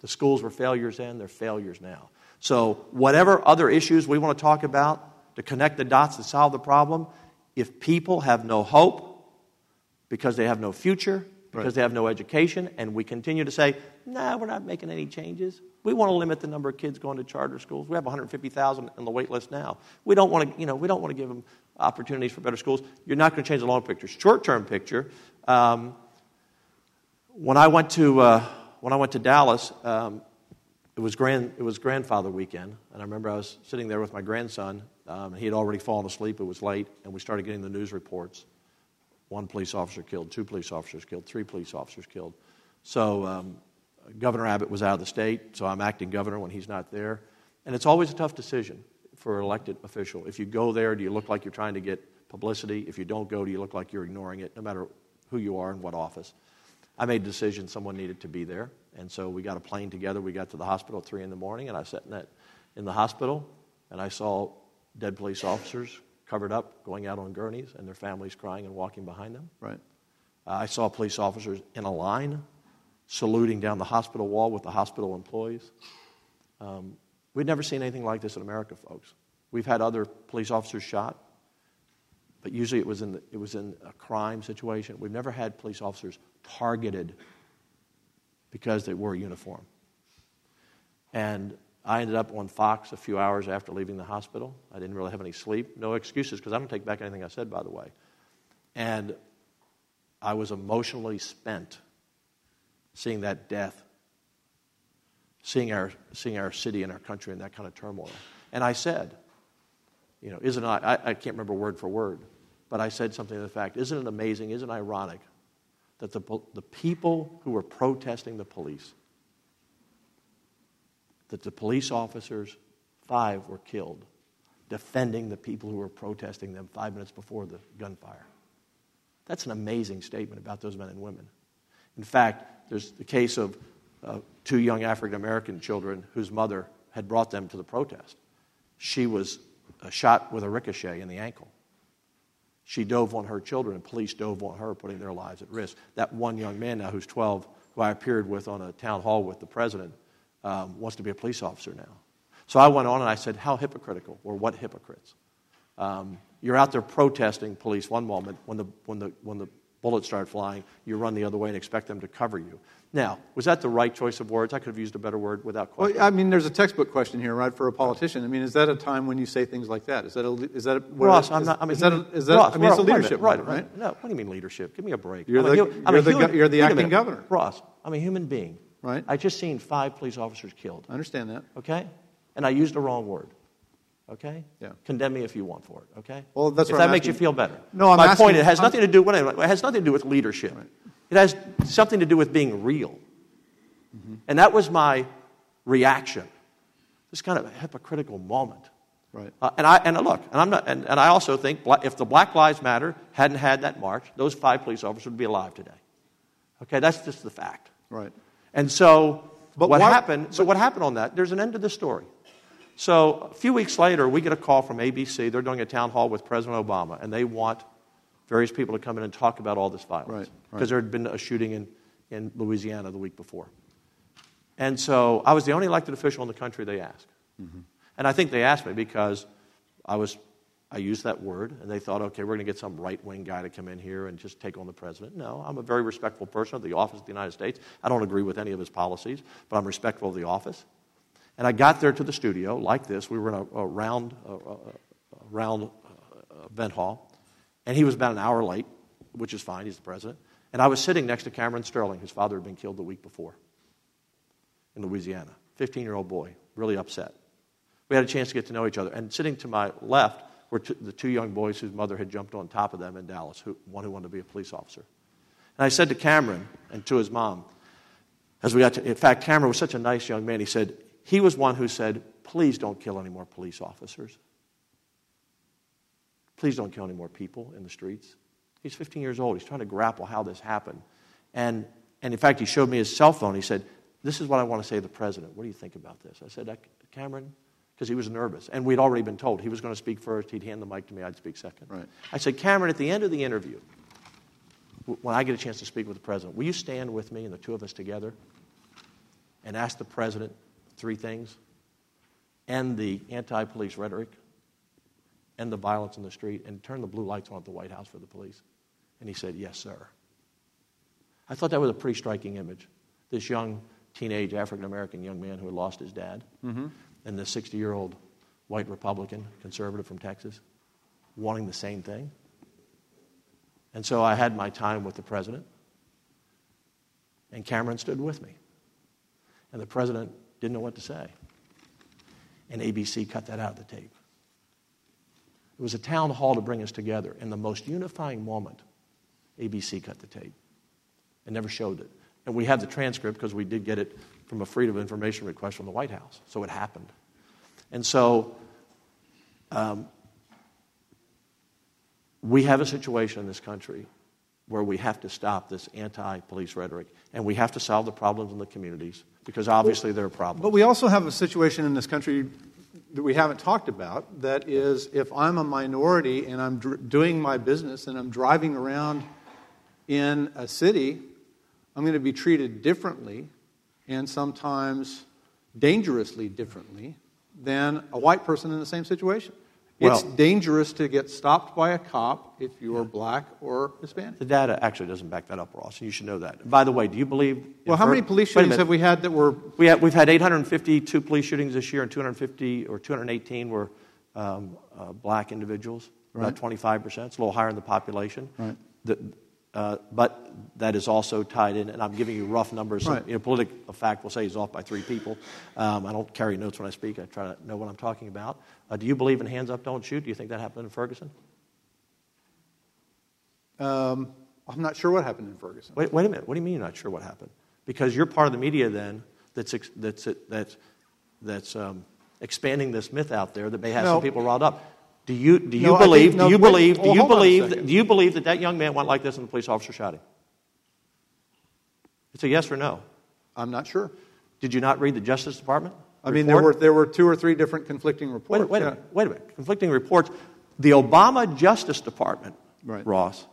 The schools were failures then, they're failures now. So, whatever other issues we want to talk about to connect the dots to solve the problem, if people have no hope because they have no future, because right. they have no education, and we continue to say, nah, we're not making any changes. We want to limit the number of kids going to charter schools. We have 150,000 on the wait list now. We don't want to, you know, we don't want to give them opportunities for better schools. You're not going to change the long picture. Short term picture, um, when I went to, uh, when I went to Dallas, um, it, was grand, it was grandfather weekend, and I remember I was sitting there with my grandson. Um, he had already fallen asleep, it was late, and we started getting the news reports. One police officer killed, two police officers killed, three police officers killed. So um, Governor Abbott was out of the state, so I'm acting governor when he's not there. And it's always a tough decision for an elected official. If you go there, do you look like you're trying to get publicity? If you don't go, do you look like you're ignoring it, no matter who you are and what office? I made a decision someone needed to be there, and so we got a plane together. We got to the hospital at 3 in the morning, and I sat in, that, in the hospital, and I saw dead police officers covered up going out on gurneys, and their families crying and walking behind them. Right. Uh, I saw police officers in a line saluting down the hospital wall with the hospital employees. Um, We'd never seen anything like this in America, folks. We've had other police officers shot, but usually it was in, the, it was in a crime situation. We've never had police officers targeted because they wore a uniform. And I ended up on Fox a few hours after leaving the hospital. I didn't really have any sleep. No excuses, because I don't take back anything I said, by the way. And I was emotionally spent seeing that death seeing our, seeing our city and our country in that kind of turmoil. And I said, you know, isn't I, I, I can't remember word for word, but I said something to the fact, isn't it amazing, isn't it ironic that the, the people who were protesting the police, that the police officers, five were killed, defending the people who were protesting them five minutes before the gunfire. That's an amazing statement about those men and women. In fact, there's the case of uh, two young African American children whose mother had brought them to the protest. She was uh, shot with a ricochet in the ankle. She dove on her children, and police dove on her, putting their lives at risk. That one young man now, who's 12, who I appeared with on a town hall with the president, um, wants to be a police officer now. So I went on and I said, How hypocritical, or what hypocrites? Um, you're out there protesting police one moment when the, when, the, when the bullets start flying, you run the other way and expect them to cover you. Now, was that the right choice of words? I could have used a better word without question. Well, I mean, there's a textbook question here, right, for a politician. I mean, is that a time when you say things like that? Is that a, is that a, Ross, is, I'm not, I mean, is that, a, is that Ross, I mean, it's a leadership right, moment, right? No, what do you mean leadership? Give me a break. You're I'm the, a, I'm you're the, human, you're the acting governor. Ross, I'm a human being. Right. I just seen five police officers killed. I understand that. Okay? And I used the wrong word. Okay? Yeah. Condemn me if you want for it. Okay? Well, that's if that I'm makes asking. you feel better. No, I'm My asking, point. It has I'm, nothing to do. With, it has nothing to do with leadership. Right. It has something to do with being real. Mm-hmm. And that was my reaction. This kind of a hypocritical moment. Right. Uh, and I and look, and I'm not, and, and I also think if the Black Lives Matter hadn't had that march, those five police officers would be alive today. Okay, that's just the fact. Right. And so, but what why, happened? So what happened on that? There's an end to the story. So a few weeks later, we get a call from ABC. They're doing a town hall with President Obama, and they want various people to come in and talk about all this violence right, because right. there had been a shooting in, in Louisiana the week before. And so I was the only elected official in the country they asked. Mm-hmm. And I think they asked me because I was I used that word, and they thought, okay, we're going to get some right wing guy to come in here and just take on the president. No, I'm a very respectful person of the office of the United States. I don't agree with any of his policies, but I'm respectful of the office. And I got there to the studio like this. We were in a, a round, a, a round uh, event hall, and he was about an hour late. which is fine, he's the president. And I was sitting next to Cameron Sterling, whose father had been killed the week before in Louisiana. 15 year old boy, really upset. We had a chance to get to know each other. And sitting to my left were t- the two young boys whose mother had jumped on top of them in Dallas, who, one who wanted to be a police officer. And I said to Cameron and to his mom, as we got to, in fact, Cameron was such a nice young man. He said, he was one who said, please don't kill any more police officers. Please don't kill any more people in the streets. He's 15 years old. He's trying to grapple how this happened. And, and in fact, he showed me his cell phone. He said, This is what I want to say to the president. What do you think about this? I said, uh, Cameron, because he was nervous. And we'd already been told he was going to speak first. He'd hand the mic to me. I'd speak second. Right. I said, Cameron, at the end of the interview, when I get a chance to speak with the president, will you stand with me and the two of us together and ask the president three things? End the anti police rhetoric, end the violence in the street, and turn the blue lights on at the White House for the police? And he said, Yes, sir. I thought that was a pretty striking image. This young, teenage African American young man who had lost his dad, mm-hmm. and the 60 year old white Republican, conservative from Texas, wanting the same thing. And so I had my time with the president, and Cameron stood with me. And the president didn't know what to say. And ABC cut that out of the tape. It was a town hall to bring us together. And the most unifying moment, ABC cut the tape and never showed it. And we have the transcript because we did get it from a Freedom of Information request from the White House. So it happened. And so um, we have a situation in this country where we have to stop this anti police rhetoric and we have to solve the problems in the communities because obviously there are problems. But we also have a situation in this country that we haven't talked about that is if I'm a minority and I'm dr- doing my business and I'm driving around in a city, I'm going to be treated differently and sometimes dangerously differently than a white person in the same situation. Well, it's dangerous to get stopped by a cop if you're black or Hispanic. The data actually doesn't back that up, Ross, and you should know that. By the way, do you believe? Well, how many police shootings have we had that were? We have, we've had 852 police shootings this year, and 250 or 218 were um, uh, black individuals, right. about 25 percent. It's a little higher in the population. Right. The, uh, but that is also tied in, and I'm giving you rough numbers. Right. You know, PolitiFact will say he's off by three people. Um, I don't carry notes when I speak. I try to know what I'm talking about. Uh, do you believe in hands up, don't shoot? Do you think that happened in Ferguson? Um, I'm not sure what happened in Ferguson. Wait, wait a minute. What do you mean you're not sure what happened? Because you're part of the media then that's, that's, that's, that's um, expanding this myth out there that may have no. some people riled up. Do you, do you no, believe, think, no, do you wait, believe, well, do oh, you believe, that, do you believe that that young man went like this and the police officer shot him? It's a yes or no. I'm not sure. Did you not read the Justice Department? I mean, there were, there were two or three different conflicting reports. Wait, wait, yeah. a, minute, wait a minute. Conflicting reports. The Obama Justice Department, right. Ross,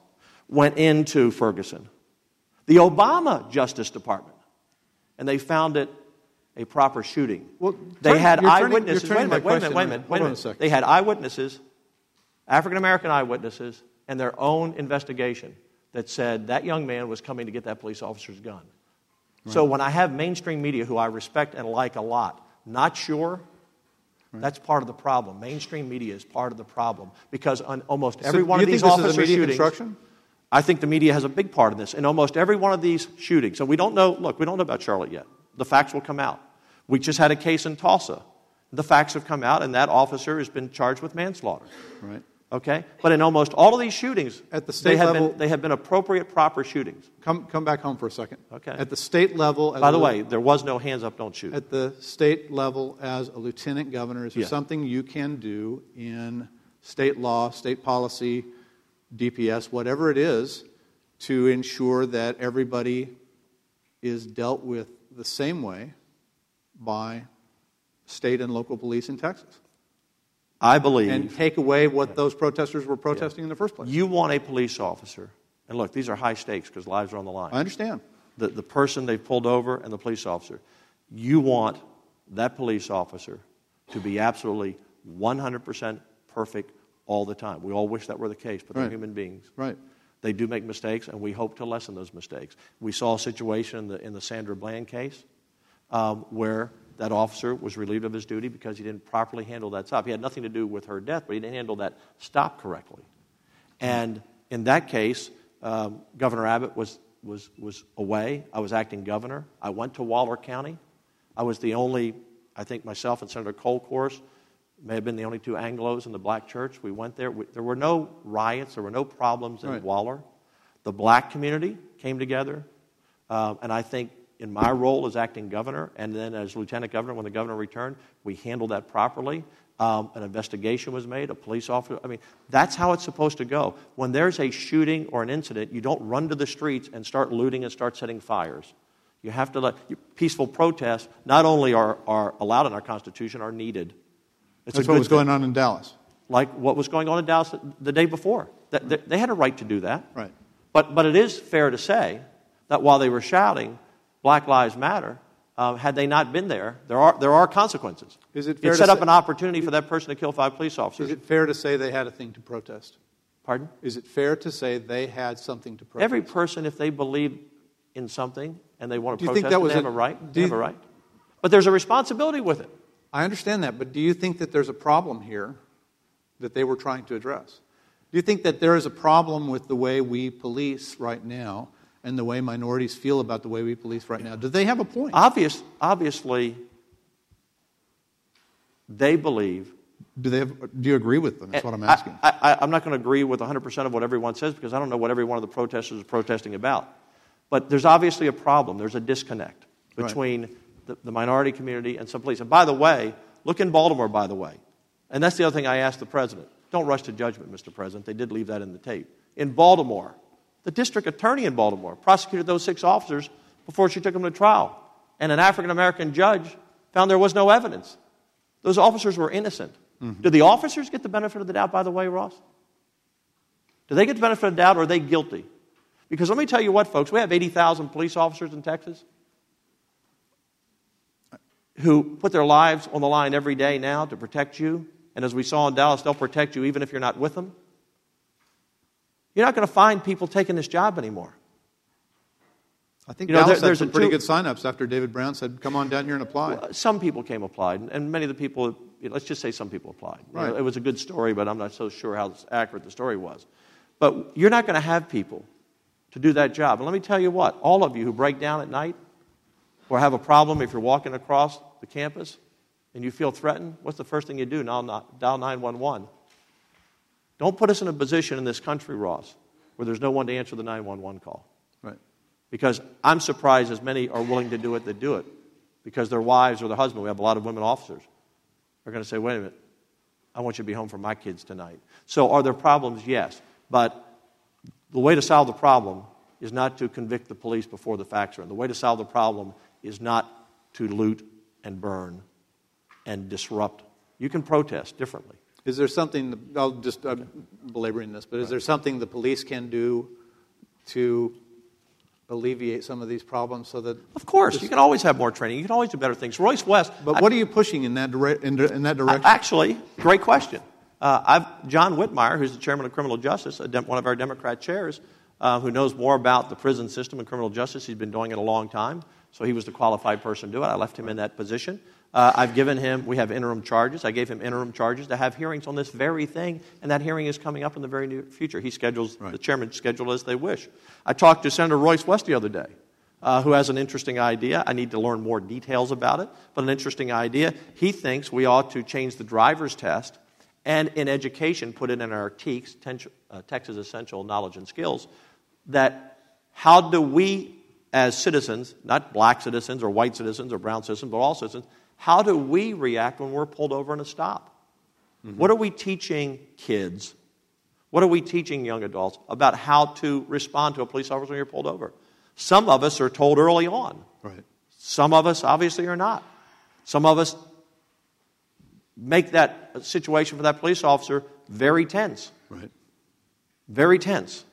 went into Ferguson. The Obama Justice Department. And they found it a proper shooting. Well, they turn, had eyewitnesses. Turning, wait a minute, wait a minute, wait a minute. Wait a minute. They had eyewitnesses, African American eyewitnesses, and their own investigation that said that young man was coming to get that police officer's gun. Right. So when I have mainstream media who I respect and like a lot, not sure, right. that's part of the problem. Mainstream media is part of the problem because on almost every so one of these officer shootings. I think the media has a big part in this. In almost every one of these shootings, and we don't know, look, we don't know about Charlotte yet. The facts will come out. We just had a case in Tulsa. The facts have come out, and that officer has been charged with manslaughter. Right. Okay? But in almost all of these shootings, at the state they have level, been, they have been appropriate, proper shootings. Come, come back home for a second. Okay. At the state level. By the way, there was no hands up, don't shoot. At the state level, as a lieutenant governor, is there yeah. something you can do in state law, state policy, DPS, whatever it is, to ensure that everybody is dealt with the same way by state and local police in Texas? I believe. And take away what those protesters were protesting yeah. in the first place. You want a police officer, and look, these are high stakes because lives are on the line. I understand. The, the person they've pulled over and the police officer. You want that police officer to be absolutely 100% perfect all the time. We all wish that were the case, but right. they're human beings. Right. They do make mistakes, and we hope to lessen those mistakes. We saw a situation in the, in the Sandra Bland case um, where that officer was relieved of his duty because he didn't properly handle that stop. He had nothing to do with her death, but he didn't handle that stop correctly. And in that case, um, Governor Abbott was, was, was away. I was acting governor. I went to Waller County. I was the only, I think myself and Senator Kolkhorst may have been the only two Anglos in the black church. We went there. We, there were no riots, there were no problems in Right. Waller. The black community came together. Um, and I think in my role as acting governor and then as lieutenant governor when the governor returned, we handled that properly. Um, an investigation was made, a police officer. I mean, that's how it's supposed to go. When there's a shooting or an incident, you don't run to the streets and start looting and start setting fires. You have to let peaceful protests, not only are, are allowed in our Constitution, are needed. It's That's what was thing. going on in Dallas. Like what was going on in Dallas the day before. They had a right to do that. Right. But, but it is fair to say that while they were shouting, Black Lives Matter, um, had they not been there, there are, there are consequences. Is it fair to set up say- an opportunity for that person to kill five police officers. Is it fair to say they had a thing to protest? Pardon? Is it fair to say they had something to protest? Every person, if they believe in something and they want Do to you think protest, that it, was they have a- a right. do They have a right. But there's a responsibility with it. I understand that, but do you think that there's a problem here that they were trying to address? Do you think that there is a problem with the way we police right now and the way minorities feel about the way we police right now? Do they have a point? Obvious, obviously, they believe Do, they have, do you agree with them? That's what I'm asking. I, I, I'm not going to agree with 100% of what everyone says because I don't know what every one of the protesters is protesting about. But there's obviously a problem. There's a disconnect Right. between the, the minority community and some police. And by the way, look in Baltimore, by the way. And that's the other thing I asked the president. Don't rush to judgment, Mr. President. They did leave that in the tape. In Baltimore, the district attorney in Baltimore prosecuted those six officers before she took them to trial. And an African American judge found there was no evidence. Those officers were innocent. Mm-hmm. Do the officers get the benefit of the doubt, by the way, Ross? Do they get the benefit of the doubt or are they guilty? Because let me tell you what, folks, we have 80,000 police officers in Texas who put their lives on the line every day now to protect you. And as we saw in Dallas, they'll protect you even if you're not with them. You're not going to find people taking this job anymore. I think You know, Dallas there- there's some pretty two- good signups after David Brown said, come on down here and apply. Some people came applied, and- many of the people, let's just say some people applied. You know, it was a good story, but I'm not so sure how accurate the story was. But you're not going to have people to do that job. And let me tell you what, all of you who break down at night or have a problem if you're walking across the campus and you feel threatened, what's the first thing you do? Dial 911. Don't put us in a position in this country, Ross, where there's no one to answer the 911 call. Right. Because I'm surprised as many are willing to do it that do it. Because their wives or their husband, we have a lot of women officers, are going to say, wait a minute, I want you to be home for my kids tonight. So are there problems? Yes. But the way to solve the problem is not to convict the police before the facts are in. The way to solve the problem is not to loot and burn and disrupt. You can protest differently. Is there something, I'll just, I'm belaboring this, but is there something the police can do to alleviate some of these problems so that. Of course, you can always have more training. You can always do better things. Royce West. But what are you pushing in that, dire- in, in that direction? Actually, great question. Uh, I've, John Whitmire, who's the chairman of criminal justice, one of our Democrat chairs, uh, who knows more about the prison system and criminal justice. He's been doing it a long time, so he was the qualified person to do it. I left him in that position. Uh, I've given him, we have interim charges. I gave him interim charges to have hearings on this very thing, and that hearing is coming up in the very near future. He schedules, the chairman schedule as they wish. I talked to Senator Royce West the other day uh, who has an interesting idea. I need to learn more details about it, but an interesting idea. He thinks we ought to change the driver's test and in education put it in our TEKS, uh, Texas Essential Knowledge and Skills, that how do we as citizens, not black citizens or white citizens or brown citizens, but all citizens, how do we react when we're pulled over in a stop? Mm-hmm. What are we teaching kids? What are we teaching young adults about how to respond to a police officer when you're pulled over? Some of us are told early on. Right. Some of us obviously are not. Some of us make that situation for that police officer very tense, Right. very tense.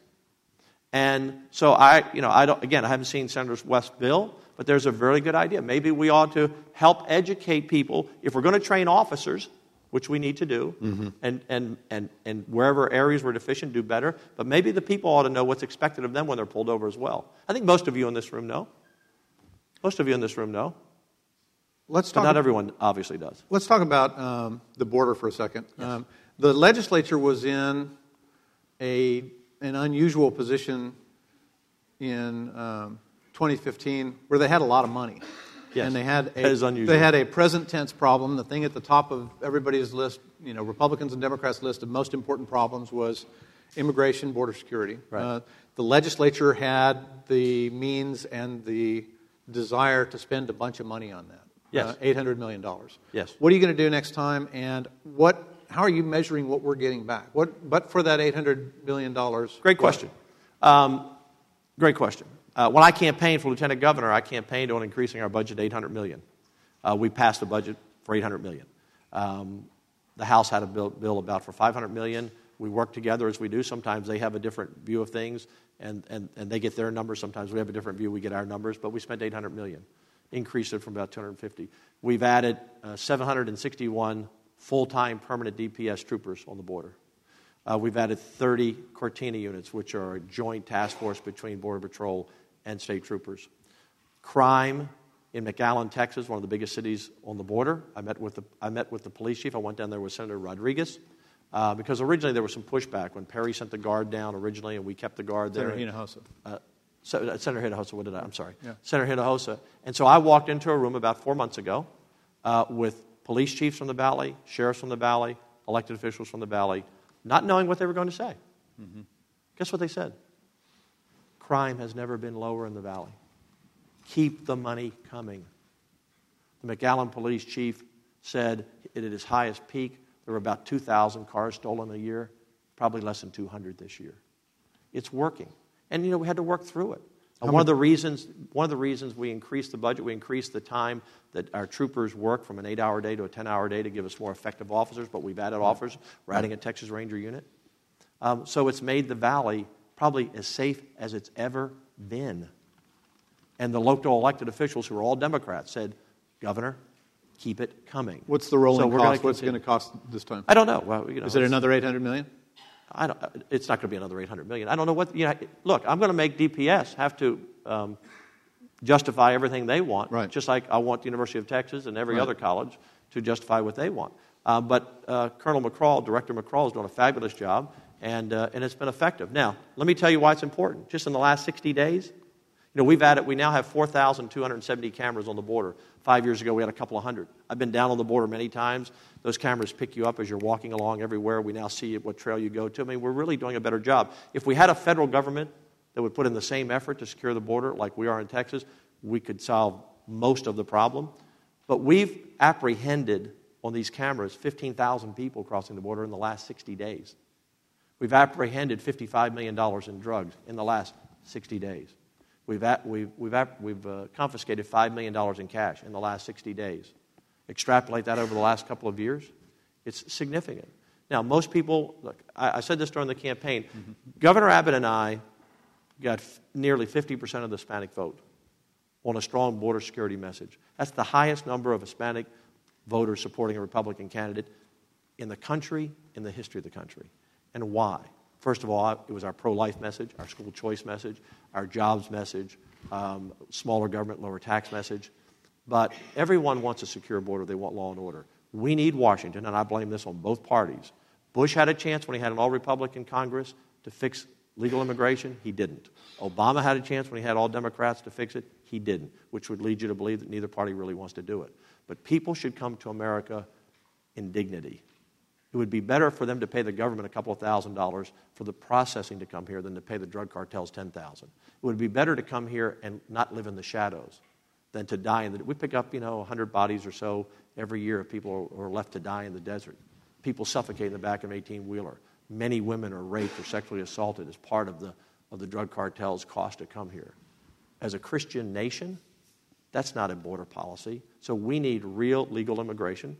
And so I, you know, I don't, again, I haven't seen Senator West's bill, but there's a very good idea. Maybe we ought to help educate people. If we're going to train officers, which we need to do, and, and, and, and wherever areas we're deficient, do better, but maybe the people ought to know what's expected of them when they're pulled over as well. I think most of you in this room know. Most of you in this room know, Let's but talk, not everyone obviously does. let's talk about um, the border for a second. Um, the legislature was in a, an unusual position in um, 2015 where they had a lot of money. Yes, and they had that is a, unusual. they had a present tense problem. The thing at the top of everybody's list, you know, Republicans and Democrats' list of most important problems was immigration, border security. Right. Uh, the legislature had the means and the desire to spend a bunch of money on that. Yes. Uh, $800 million. Yes. What are you going to do next time? And what, how are you measuring what we're getting back? What, but for that $800 million. Great question. Um, great question. Uh, when I campaigned for lieutenant governor, I campaigned on increasing our budget to 800 million. Uh, we passed a budget for 800 million. Um, the House had a bill, bill about for 500 million. We work together as we do. Sometimes they have a different view of things, and, and, and they get their numbers. Sometimes we have a different view. We get our numbers, but we spent 800 million, increased it from about 250. We've added uh, 761 full-time permanent DPS troopers on the border. Uh, we've added 30 Cortina units, which are a joint task force between Border Patrol and state troopers. Crime in McAllen, Texas, one of the biggest cities on the border. I met with the, I met with the police chief. I went down there with Senator Rodriguez uh, because originally there was some pushback when Perry sent the guard down originally, and we kept the guard there. Senator Hinojosa. Uh, so, uh, Senator Hinojosa, what did I? I'm sorry. Yeah. Senator Hinojosa. And so I walked into a room about four months ago uh, with police chiefs from the Valley, sheriffs from the Valley, elected officials from the Valley, not knowing what they were going to say. Mm-hmm. Guess what they said? Crime has never been lower in the Valley. Keep the money coming. The McAllen police chief said at its highest peak, there were about 2,000 cars stolen a year, probably less than 200 this year. It's working. And, you know, we had to work through it. And one of the reasons, one of the reasons we increased the budget, we increased the time that our troopers work from an eight-hour day to a ten-hour day to give us more effective officers. But we've added officers. We're adding a Texas Ranger unit. Um, so it's made the valley probably as safe as it's ever been. And the local elected officials, who are all Democrats, said, "Governor, keep it coming." What's the rolling So we're gonna cost? What's it going to cost this time? I don't know. Well, you know, Is it another 800 million? I don't, it's not going to be another 800 million. I don't know what, you know, look, I'm going to make DPS have to um, justify everything they want, Right. just like I want the University of Texas and every Right. other college to justify what they want. Uh, but uh, Colonel McCraw, Director McCraw, is doing a fabulous job, and, uh, and it's been effective. Now, let me tell you why it's important. Just in the last 60 days, you know, we've added, we now have 4,270 cameras on the border. Five years ago, we had a couple of hundred. I've been down on the border many times. Those cameras pick you up as you're walking along everywhere. We now see what trail you go to. I mean, we're really doing a better job. If we had a federal government that would put in the same effort to secure the border like we are in Texas, we could solve most of the problem. But we've apprehended on these cameras 15,000 people crossing the border in the last 60 days. We've apprehended $55 million in drugs in the last 60 days. We've, at, we've, we've, ap- we've uh, confiscated $5 million in cash in the last 60 days. Extrapolate that over the last couple of years, it's significant. Now, most people, look, I, I said this during the campaign. Governor Abbott and I got f- nearly 50% of the Hispanic vote on a strong border security message. That's the highest number of Hispanic voters supporting a Republican candidate in the country, in the history of the country. And why? First of all, it was our pro life message, our school choice message, our jobs message, um, smaller government, lower tax message. But everyone wants a secure border, they want law and order. We need Washington, and I blame this on both parties. Bush had a chance when he had an all Republican Congress to fix legal immigration. He didn't. Obama had a chance when he had all Democrats to fix it. He didn't, which would lead you to believe that neither party really wants to do it. But people should come to America in dignity. It would be better for them to pay the government a couple of thousand dollars for the processing to come here than to pay the drug cartels 10000 It would be better to come here and not live in the shadows than to die in the We pick up, you know, 100 bodies or so every year of people who are left to die in the desert. People suffocate in the back of an 18 wheeler. Many women are raped or sexually assaulted as part of the, of the drug cartel's cost to come here. As a Christian nation, that's not a border policy. So we need real legal immigration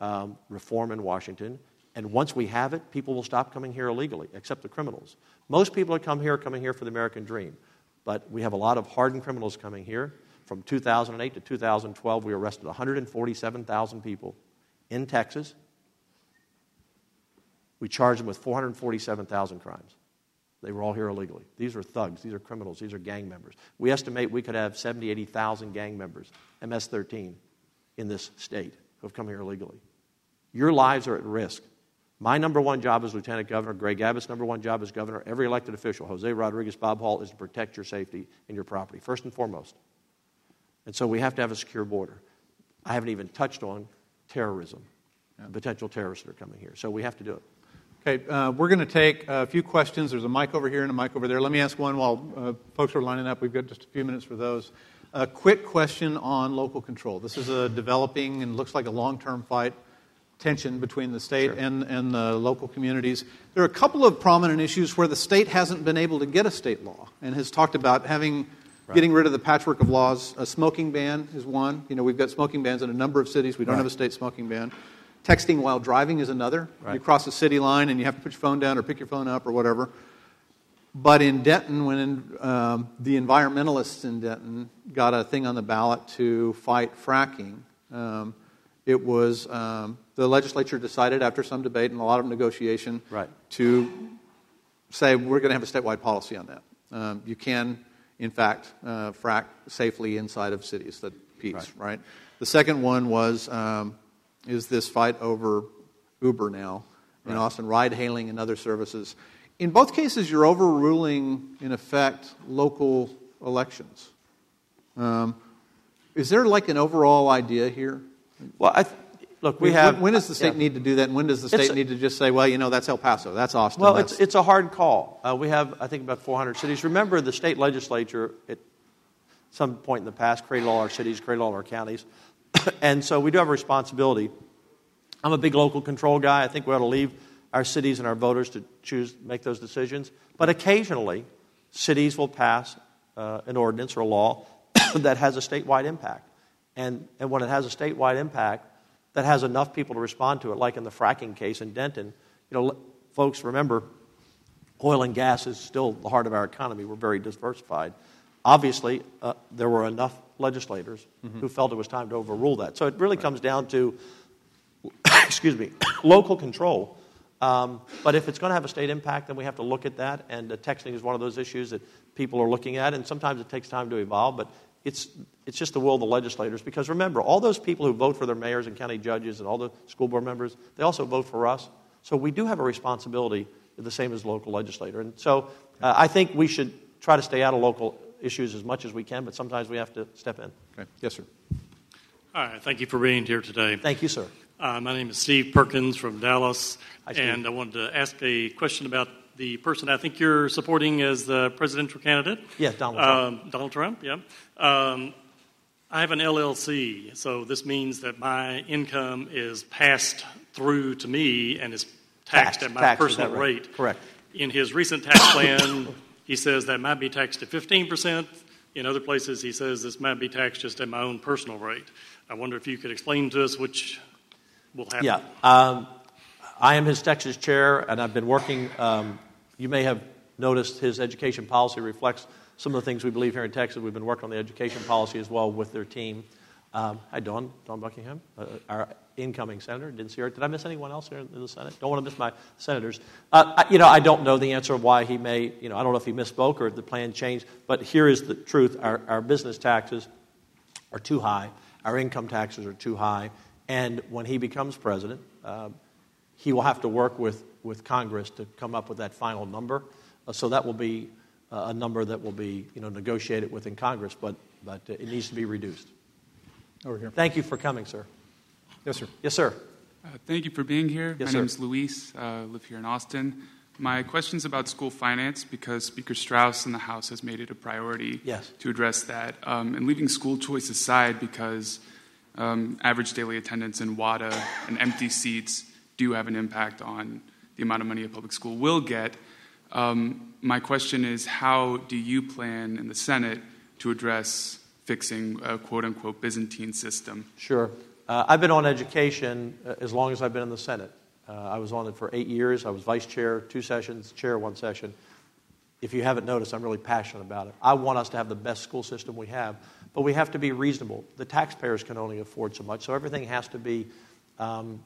um, reform in Washington. And once we have it, people will stop coming here illegally, except the criminals. Most people that come here are coming here for the American dream. But we have a lot of hardened criminals coming here. From 2008 to 2012, we arrested 147,000 people in Texas. We charged them with 447,000 crimes. They were all here illegally. These are thugs. These are criminals. These are gang members. We estimate we could have 70, 80,000 gang members, MS 13, in this state who have come here illegally. Your lives are at risk My number one job as lieutenant governor, Greg Abbott's number one job as governor, every elected official, Jose Rodriguez, Bob Hall, is to protect your safety and your property, first and foremost. And so we have to have a secure border. I haven't even touched on terrorism, yeah. potential terrorists that are coming here. So we have to do it. Okay, uh, we're going to take a few questions. There's a mic over here and a mic over there. Let me ask one while uh, folks are lining up. We've got just a few minutes for those. A quick question on local control. This is a developing and looks like a long term fight tension between the state sure. and, and the local communities. There are a couple of prominent issues where the state hasn't been able to get a state law and has talked about having right. getting rid of the patchwork of laws. A smoking ban is one. You know, we've got smoking bans in a number of cities. We don't right. have a state smoking ban. Texting while driving is another. Right. You cross a city line and you have to put your phone down or pick your phone up or whatever. But in Denton, when um, the environmentalists in Denton got a thing on the ballot to fight fracking, um, it was um, the legislature decided after some debate and a lot of negotiation right. to say we're going to have a statewide policy on that. Um, you can, in fact, uh, frack safely inside of cities that peace, right. right? The second one was um, is this fight over Uber now right. in Austin, ride hailing and other services. In both cases, you're overruling, in effect, local elections. Um, is there like an overall idea here? Well, I, Look, we have. When, does the state yeah. need to do that, and when does the state need to just say, well, you know, that's El Paso, that's Austin? Well, that's... It's, it's a hard call. Uh, we have, I think, about 400 cities. Remember, the state legislature at some point in the past created all our cities, created all our counties. and so we do have a responsibility. I'm a big local control guy. I think we ought to leave our cities and our voters to choose, make those decisions. But occasionally, cities will pass uh, an ordinance or a law that has a statewide impact. And, and when it has a statewide impact, that has enough people to respond to it, like in the fracking case in Denton. You know, folks, remember, oil and gas is still the heart of our economy. We're very diversified. Obviously, uh, there were enough legislators mm-hmm. who felt it was time to overrule that. So it really right. comes down to, excuse me, local control. Um, but if it's going to have a state impact, then we have to look at that. And uh, texting is one of those issues that people are looking at. And sometimes it takes time to evolve. But it's, it's just the will of the legislators. Because remember, all those people who vote for their mayors and county judges and all the school board members, they also vote for us. So we do have a responsibility, the same as local legislator. And so uh, I think we should try to stay out of local issues as much as we can, but sometimes we have to step in. Okay. Yes, sir. Hi, thank you for being here today. Thank you, sir. Uh, my name is Steve Perkins from Dallas, Hi, and I wanted to ask a question about the person I think you're supporting as the presidential candidate. Yes, Donald Trump. Um, Donald Trump, yeah. Um, I have an LLC, so this means that my income is passed through to me and is taxed, taxed at my taxed, personal right? rate. Correct. In his recent tax plan, he says that might be taxed at 15%. In other places, he says this might be taxed just at my own personal rate. I wonder if you could explain to us which will happen. Yeah. Um, I am his Texas chair, and I've been working. Um, you may have noticed his education policy reflects some of the things we believe here in Texas. We've been working on the education policy as well with their team. Um, hi, Dawn, Don Buckingham, uh, our incoming senator. Didn't see her. Did I miss anyone else here in the Senate? Don't want to miss my senators. Uh, I, you know, I don't know the answer of why he may. You know, I don't know if he misspoke or if the plan changed. But here is the truth: our, our business taxes are too high. Our income taxes are too high. And when he becomes president, uh, he will have to work with, with Congress to come up with that final number. Uh, so that will be uh, a number that will be you know, negotiated within Congress, but, but uh, it needs to be reduced. Over here. Thank you for coming, sir. Yes, sir. Yes, sir. Uh, thank you for being here. Yes, My name is Luis. Uh, I live here in Austin. My question is about school finance because Speaker Straus in the House has made it a priority yes. to address that. Um, and leaving school choice aside, because um, average daily attendance in WADA and empty seats do have an impact on the amount of money a public school will get. Um, my question is how do you plan in the Senate to address fixing a quote unquote Byzantine system? Sure. Uh, I've been on education uh, as long as I've been in the Senate. Uh, I was on it for eight years. I was vice chair, two sessions, chair, one session. If you haven't noticed, I'm really passionate about it. I want us to have the best school system we have, but we have to be reasonable. The taxpayers can only afford so much, so everything has to be um,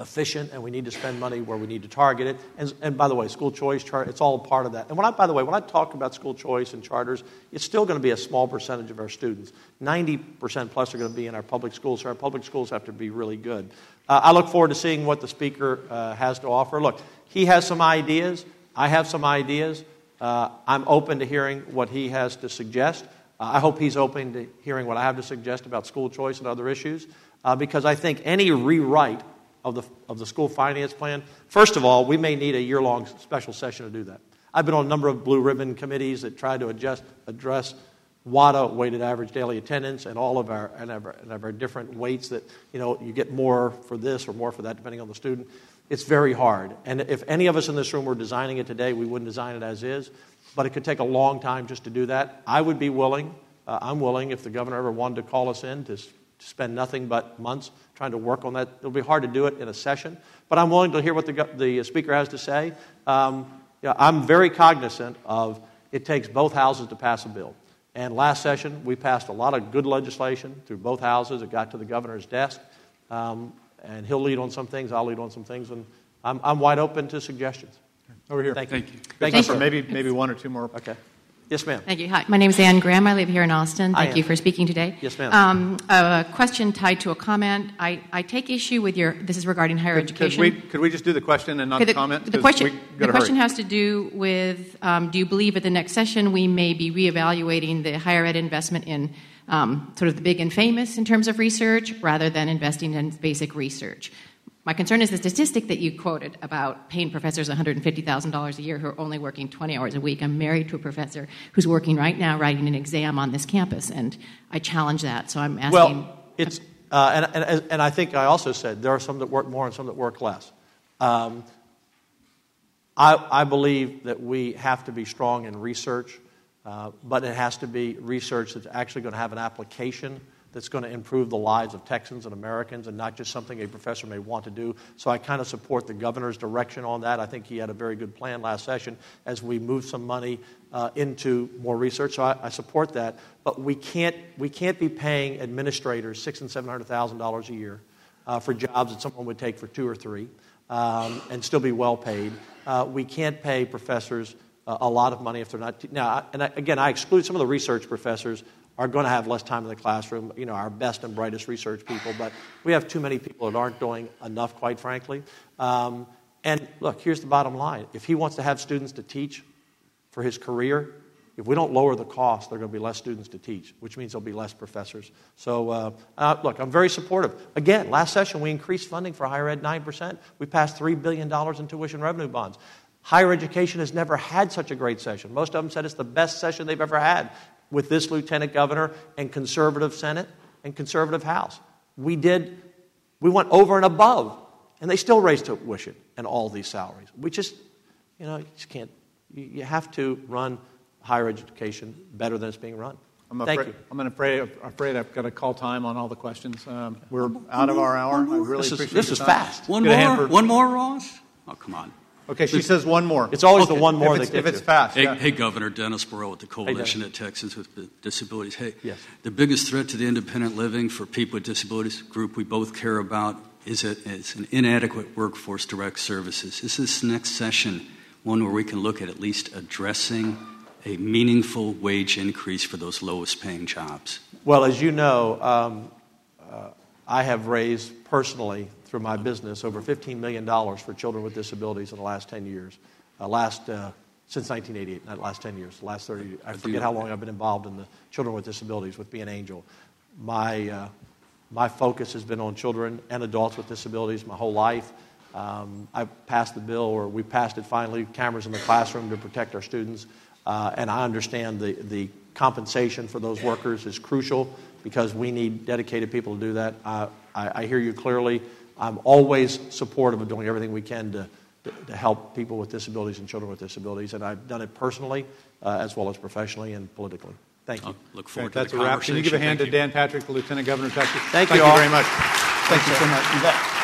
efficient and we need to spend money where we need to target it. And, and by the way, school choice chart, it's all part of that. And when I, by the way, when I talk about school choice and charters, it's still going to be a small percentage of our students. 90% plus are going to be in our public schools, so our public schools have to be really good. Uh, I look forward to seeing what the speaker uh, has to offer. Look, he has some ideas. I have some ideas. Uh, I'm open to hearing what he has to suggest. Uh, I hope he's open to hearing what I have to suggest about school choice and other issues, uh, because I think any rewrite of the, of the school finance plan, first of all, we may need a year long special session to do that. I've been on a number of blue ribbon committees that try to adjust, address WADA, weighted average daily attendance, and all of our and our, and our different weights that you know you get more for this or more for that depending on the student. It's very hard. And if any of us in this room were designing it today, we wouldn't design it as is. But it could take a long time just to do that. I would be willing. Uh, I'm willing if the governor ever wanted to call us in to spend nothing but months trying to work on that. It'll be hard to do it in a session, but I'm willing to hear what the, the speaker has to say. Um, yeah, I'm very cognizant of it takes both houses to pass a bill. And last session, we passed a lot of good legislation through both houses. It got to the governor's desk. Um, and he'll lead on some things, I'll lead on some things, and I'm, I'm wide open to suggestions. Over here. Thank you. Thank you. Thank Thank you, you. Maybe, maybe one or two more. Okay. Yes, ma'am. Thank you. Hi, my name is Ann Graham. I live here in Austin. Thank you for speaking today. Yes, ma'am. Um, a question tied to a comment. I, I take issue with your. This is regarding higher Could, could education. we, could we just do the question and not Okay, the comment? the question, the question hurry. has to do with um, do you believe at the next session we may be reevaluating the higher ed investment in um, sort of the big and famous in terms of research rather than investing in basic research? My concern is the statistic that you quoted about paying professors $150,000 a year who are only working 20 hours a week. I'm married to a professor who's working right now writing an exam on this campus, and I challenge that. So I'm asking. Well, it's, uh, and, and, and I think I also said there are some that work more and some that work less. Um, I, I believe that we have to be strong in research, uh, but it has to be research that's actually going to have an application that's going to improve the lives of Texans and Americans and not just something a professor may want to do. So I kind of support the governor's direction on that. I think he had a very good plan last session as we move some money uh, into more research. So I, I support that. But we can't, we can't be paying administrators six and seven hundred thousand dollars a year uh, for jobs that someone would take for two or three um, and still be well paid. Uh, we can't pay professors uh, a lot of money if they're not. Now, and I, again, I exclude some of the research professors are going to have less time in the classroom. You know, our best and brightest research people, but we have too many people that aren't doing enough, quite frankly. Um, and look, here's the bottom line: if he wants to have students to teach for his career, if we don't lower the cost, there are going to be less students to teach, which means there'll be less professors. So, uh, uh, look, I'm very supportive. Again, last session we increased funding for higher ed 9%. We passed $3 billion in tuition revenue bonds. Higher education has never had such a great session. Most of them said it's the best session they've ever had with this lieutenant governor and conservative Senate and conservative House. We did, we went over and above, and they still raised tuition and all these salaries. We just, you know, you just can't, you, you have to run higher education better than it's being run. I'm Thank afraid, you. I'm afraid, afraid I've got to call time on all the questions. Um, we're out of our hour. I really This is- appreciate this your is time. fast. One Get more? One more, Ross? Oh, come on. Okay, she says one more. It's always the one more if that it's, gets If it's you. fast, Hey, yeah. hey, Governor Dennis Borel with the Coalition Dennis. of Texans with Disabilities. Hey, Yes. the biggest threat to the independent living for people with disabilities, group we both care about, is, it, is an inadequate workforce direct services. Is this next session one where we can look at at least addressing a meaningful wage increase for those lowest paying jobs? Well, as you know, um, uh, I have raised personally through my business over $15 million for children with disabilities in the last 10 years. Uh, last, uh, since 1988, not last 10 years, the last 30 I forget how long I've been involved in the children with disabilities with Be an Angel. My, uh, my focus has been on children and adults with disabilities my whole life. Um, I passed the bill, or we passed it finally, cameras in the classroom to protect our students. Uh, and I understand the, the compensation for those workers is crucial because we need dedicated people to do that. I, I hear you clearly. I'm always supportive of doing everything we can to, to, to help people with disabilities and children with disabilities. And I've done it personally uh, as well as professionally and politically. Thank you. I'll look Okay, forward that's to a the wrap. Can you give a hand Thank to you. Dan Patrick, the Lieutenant Governor of Texas? Thank you Thank all. you very much. Thank you so much. You bet.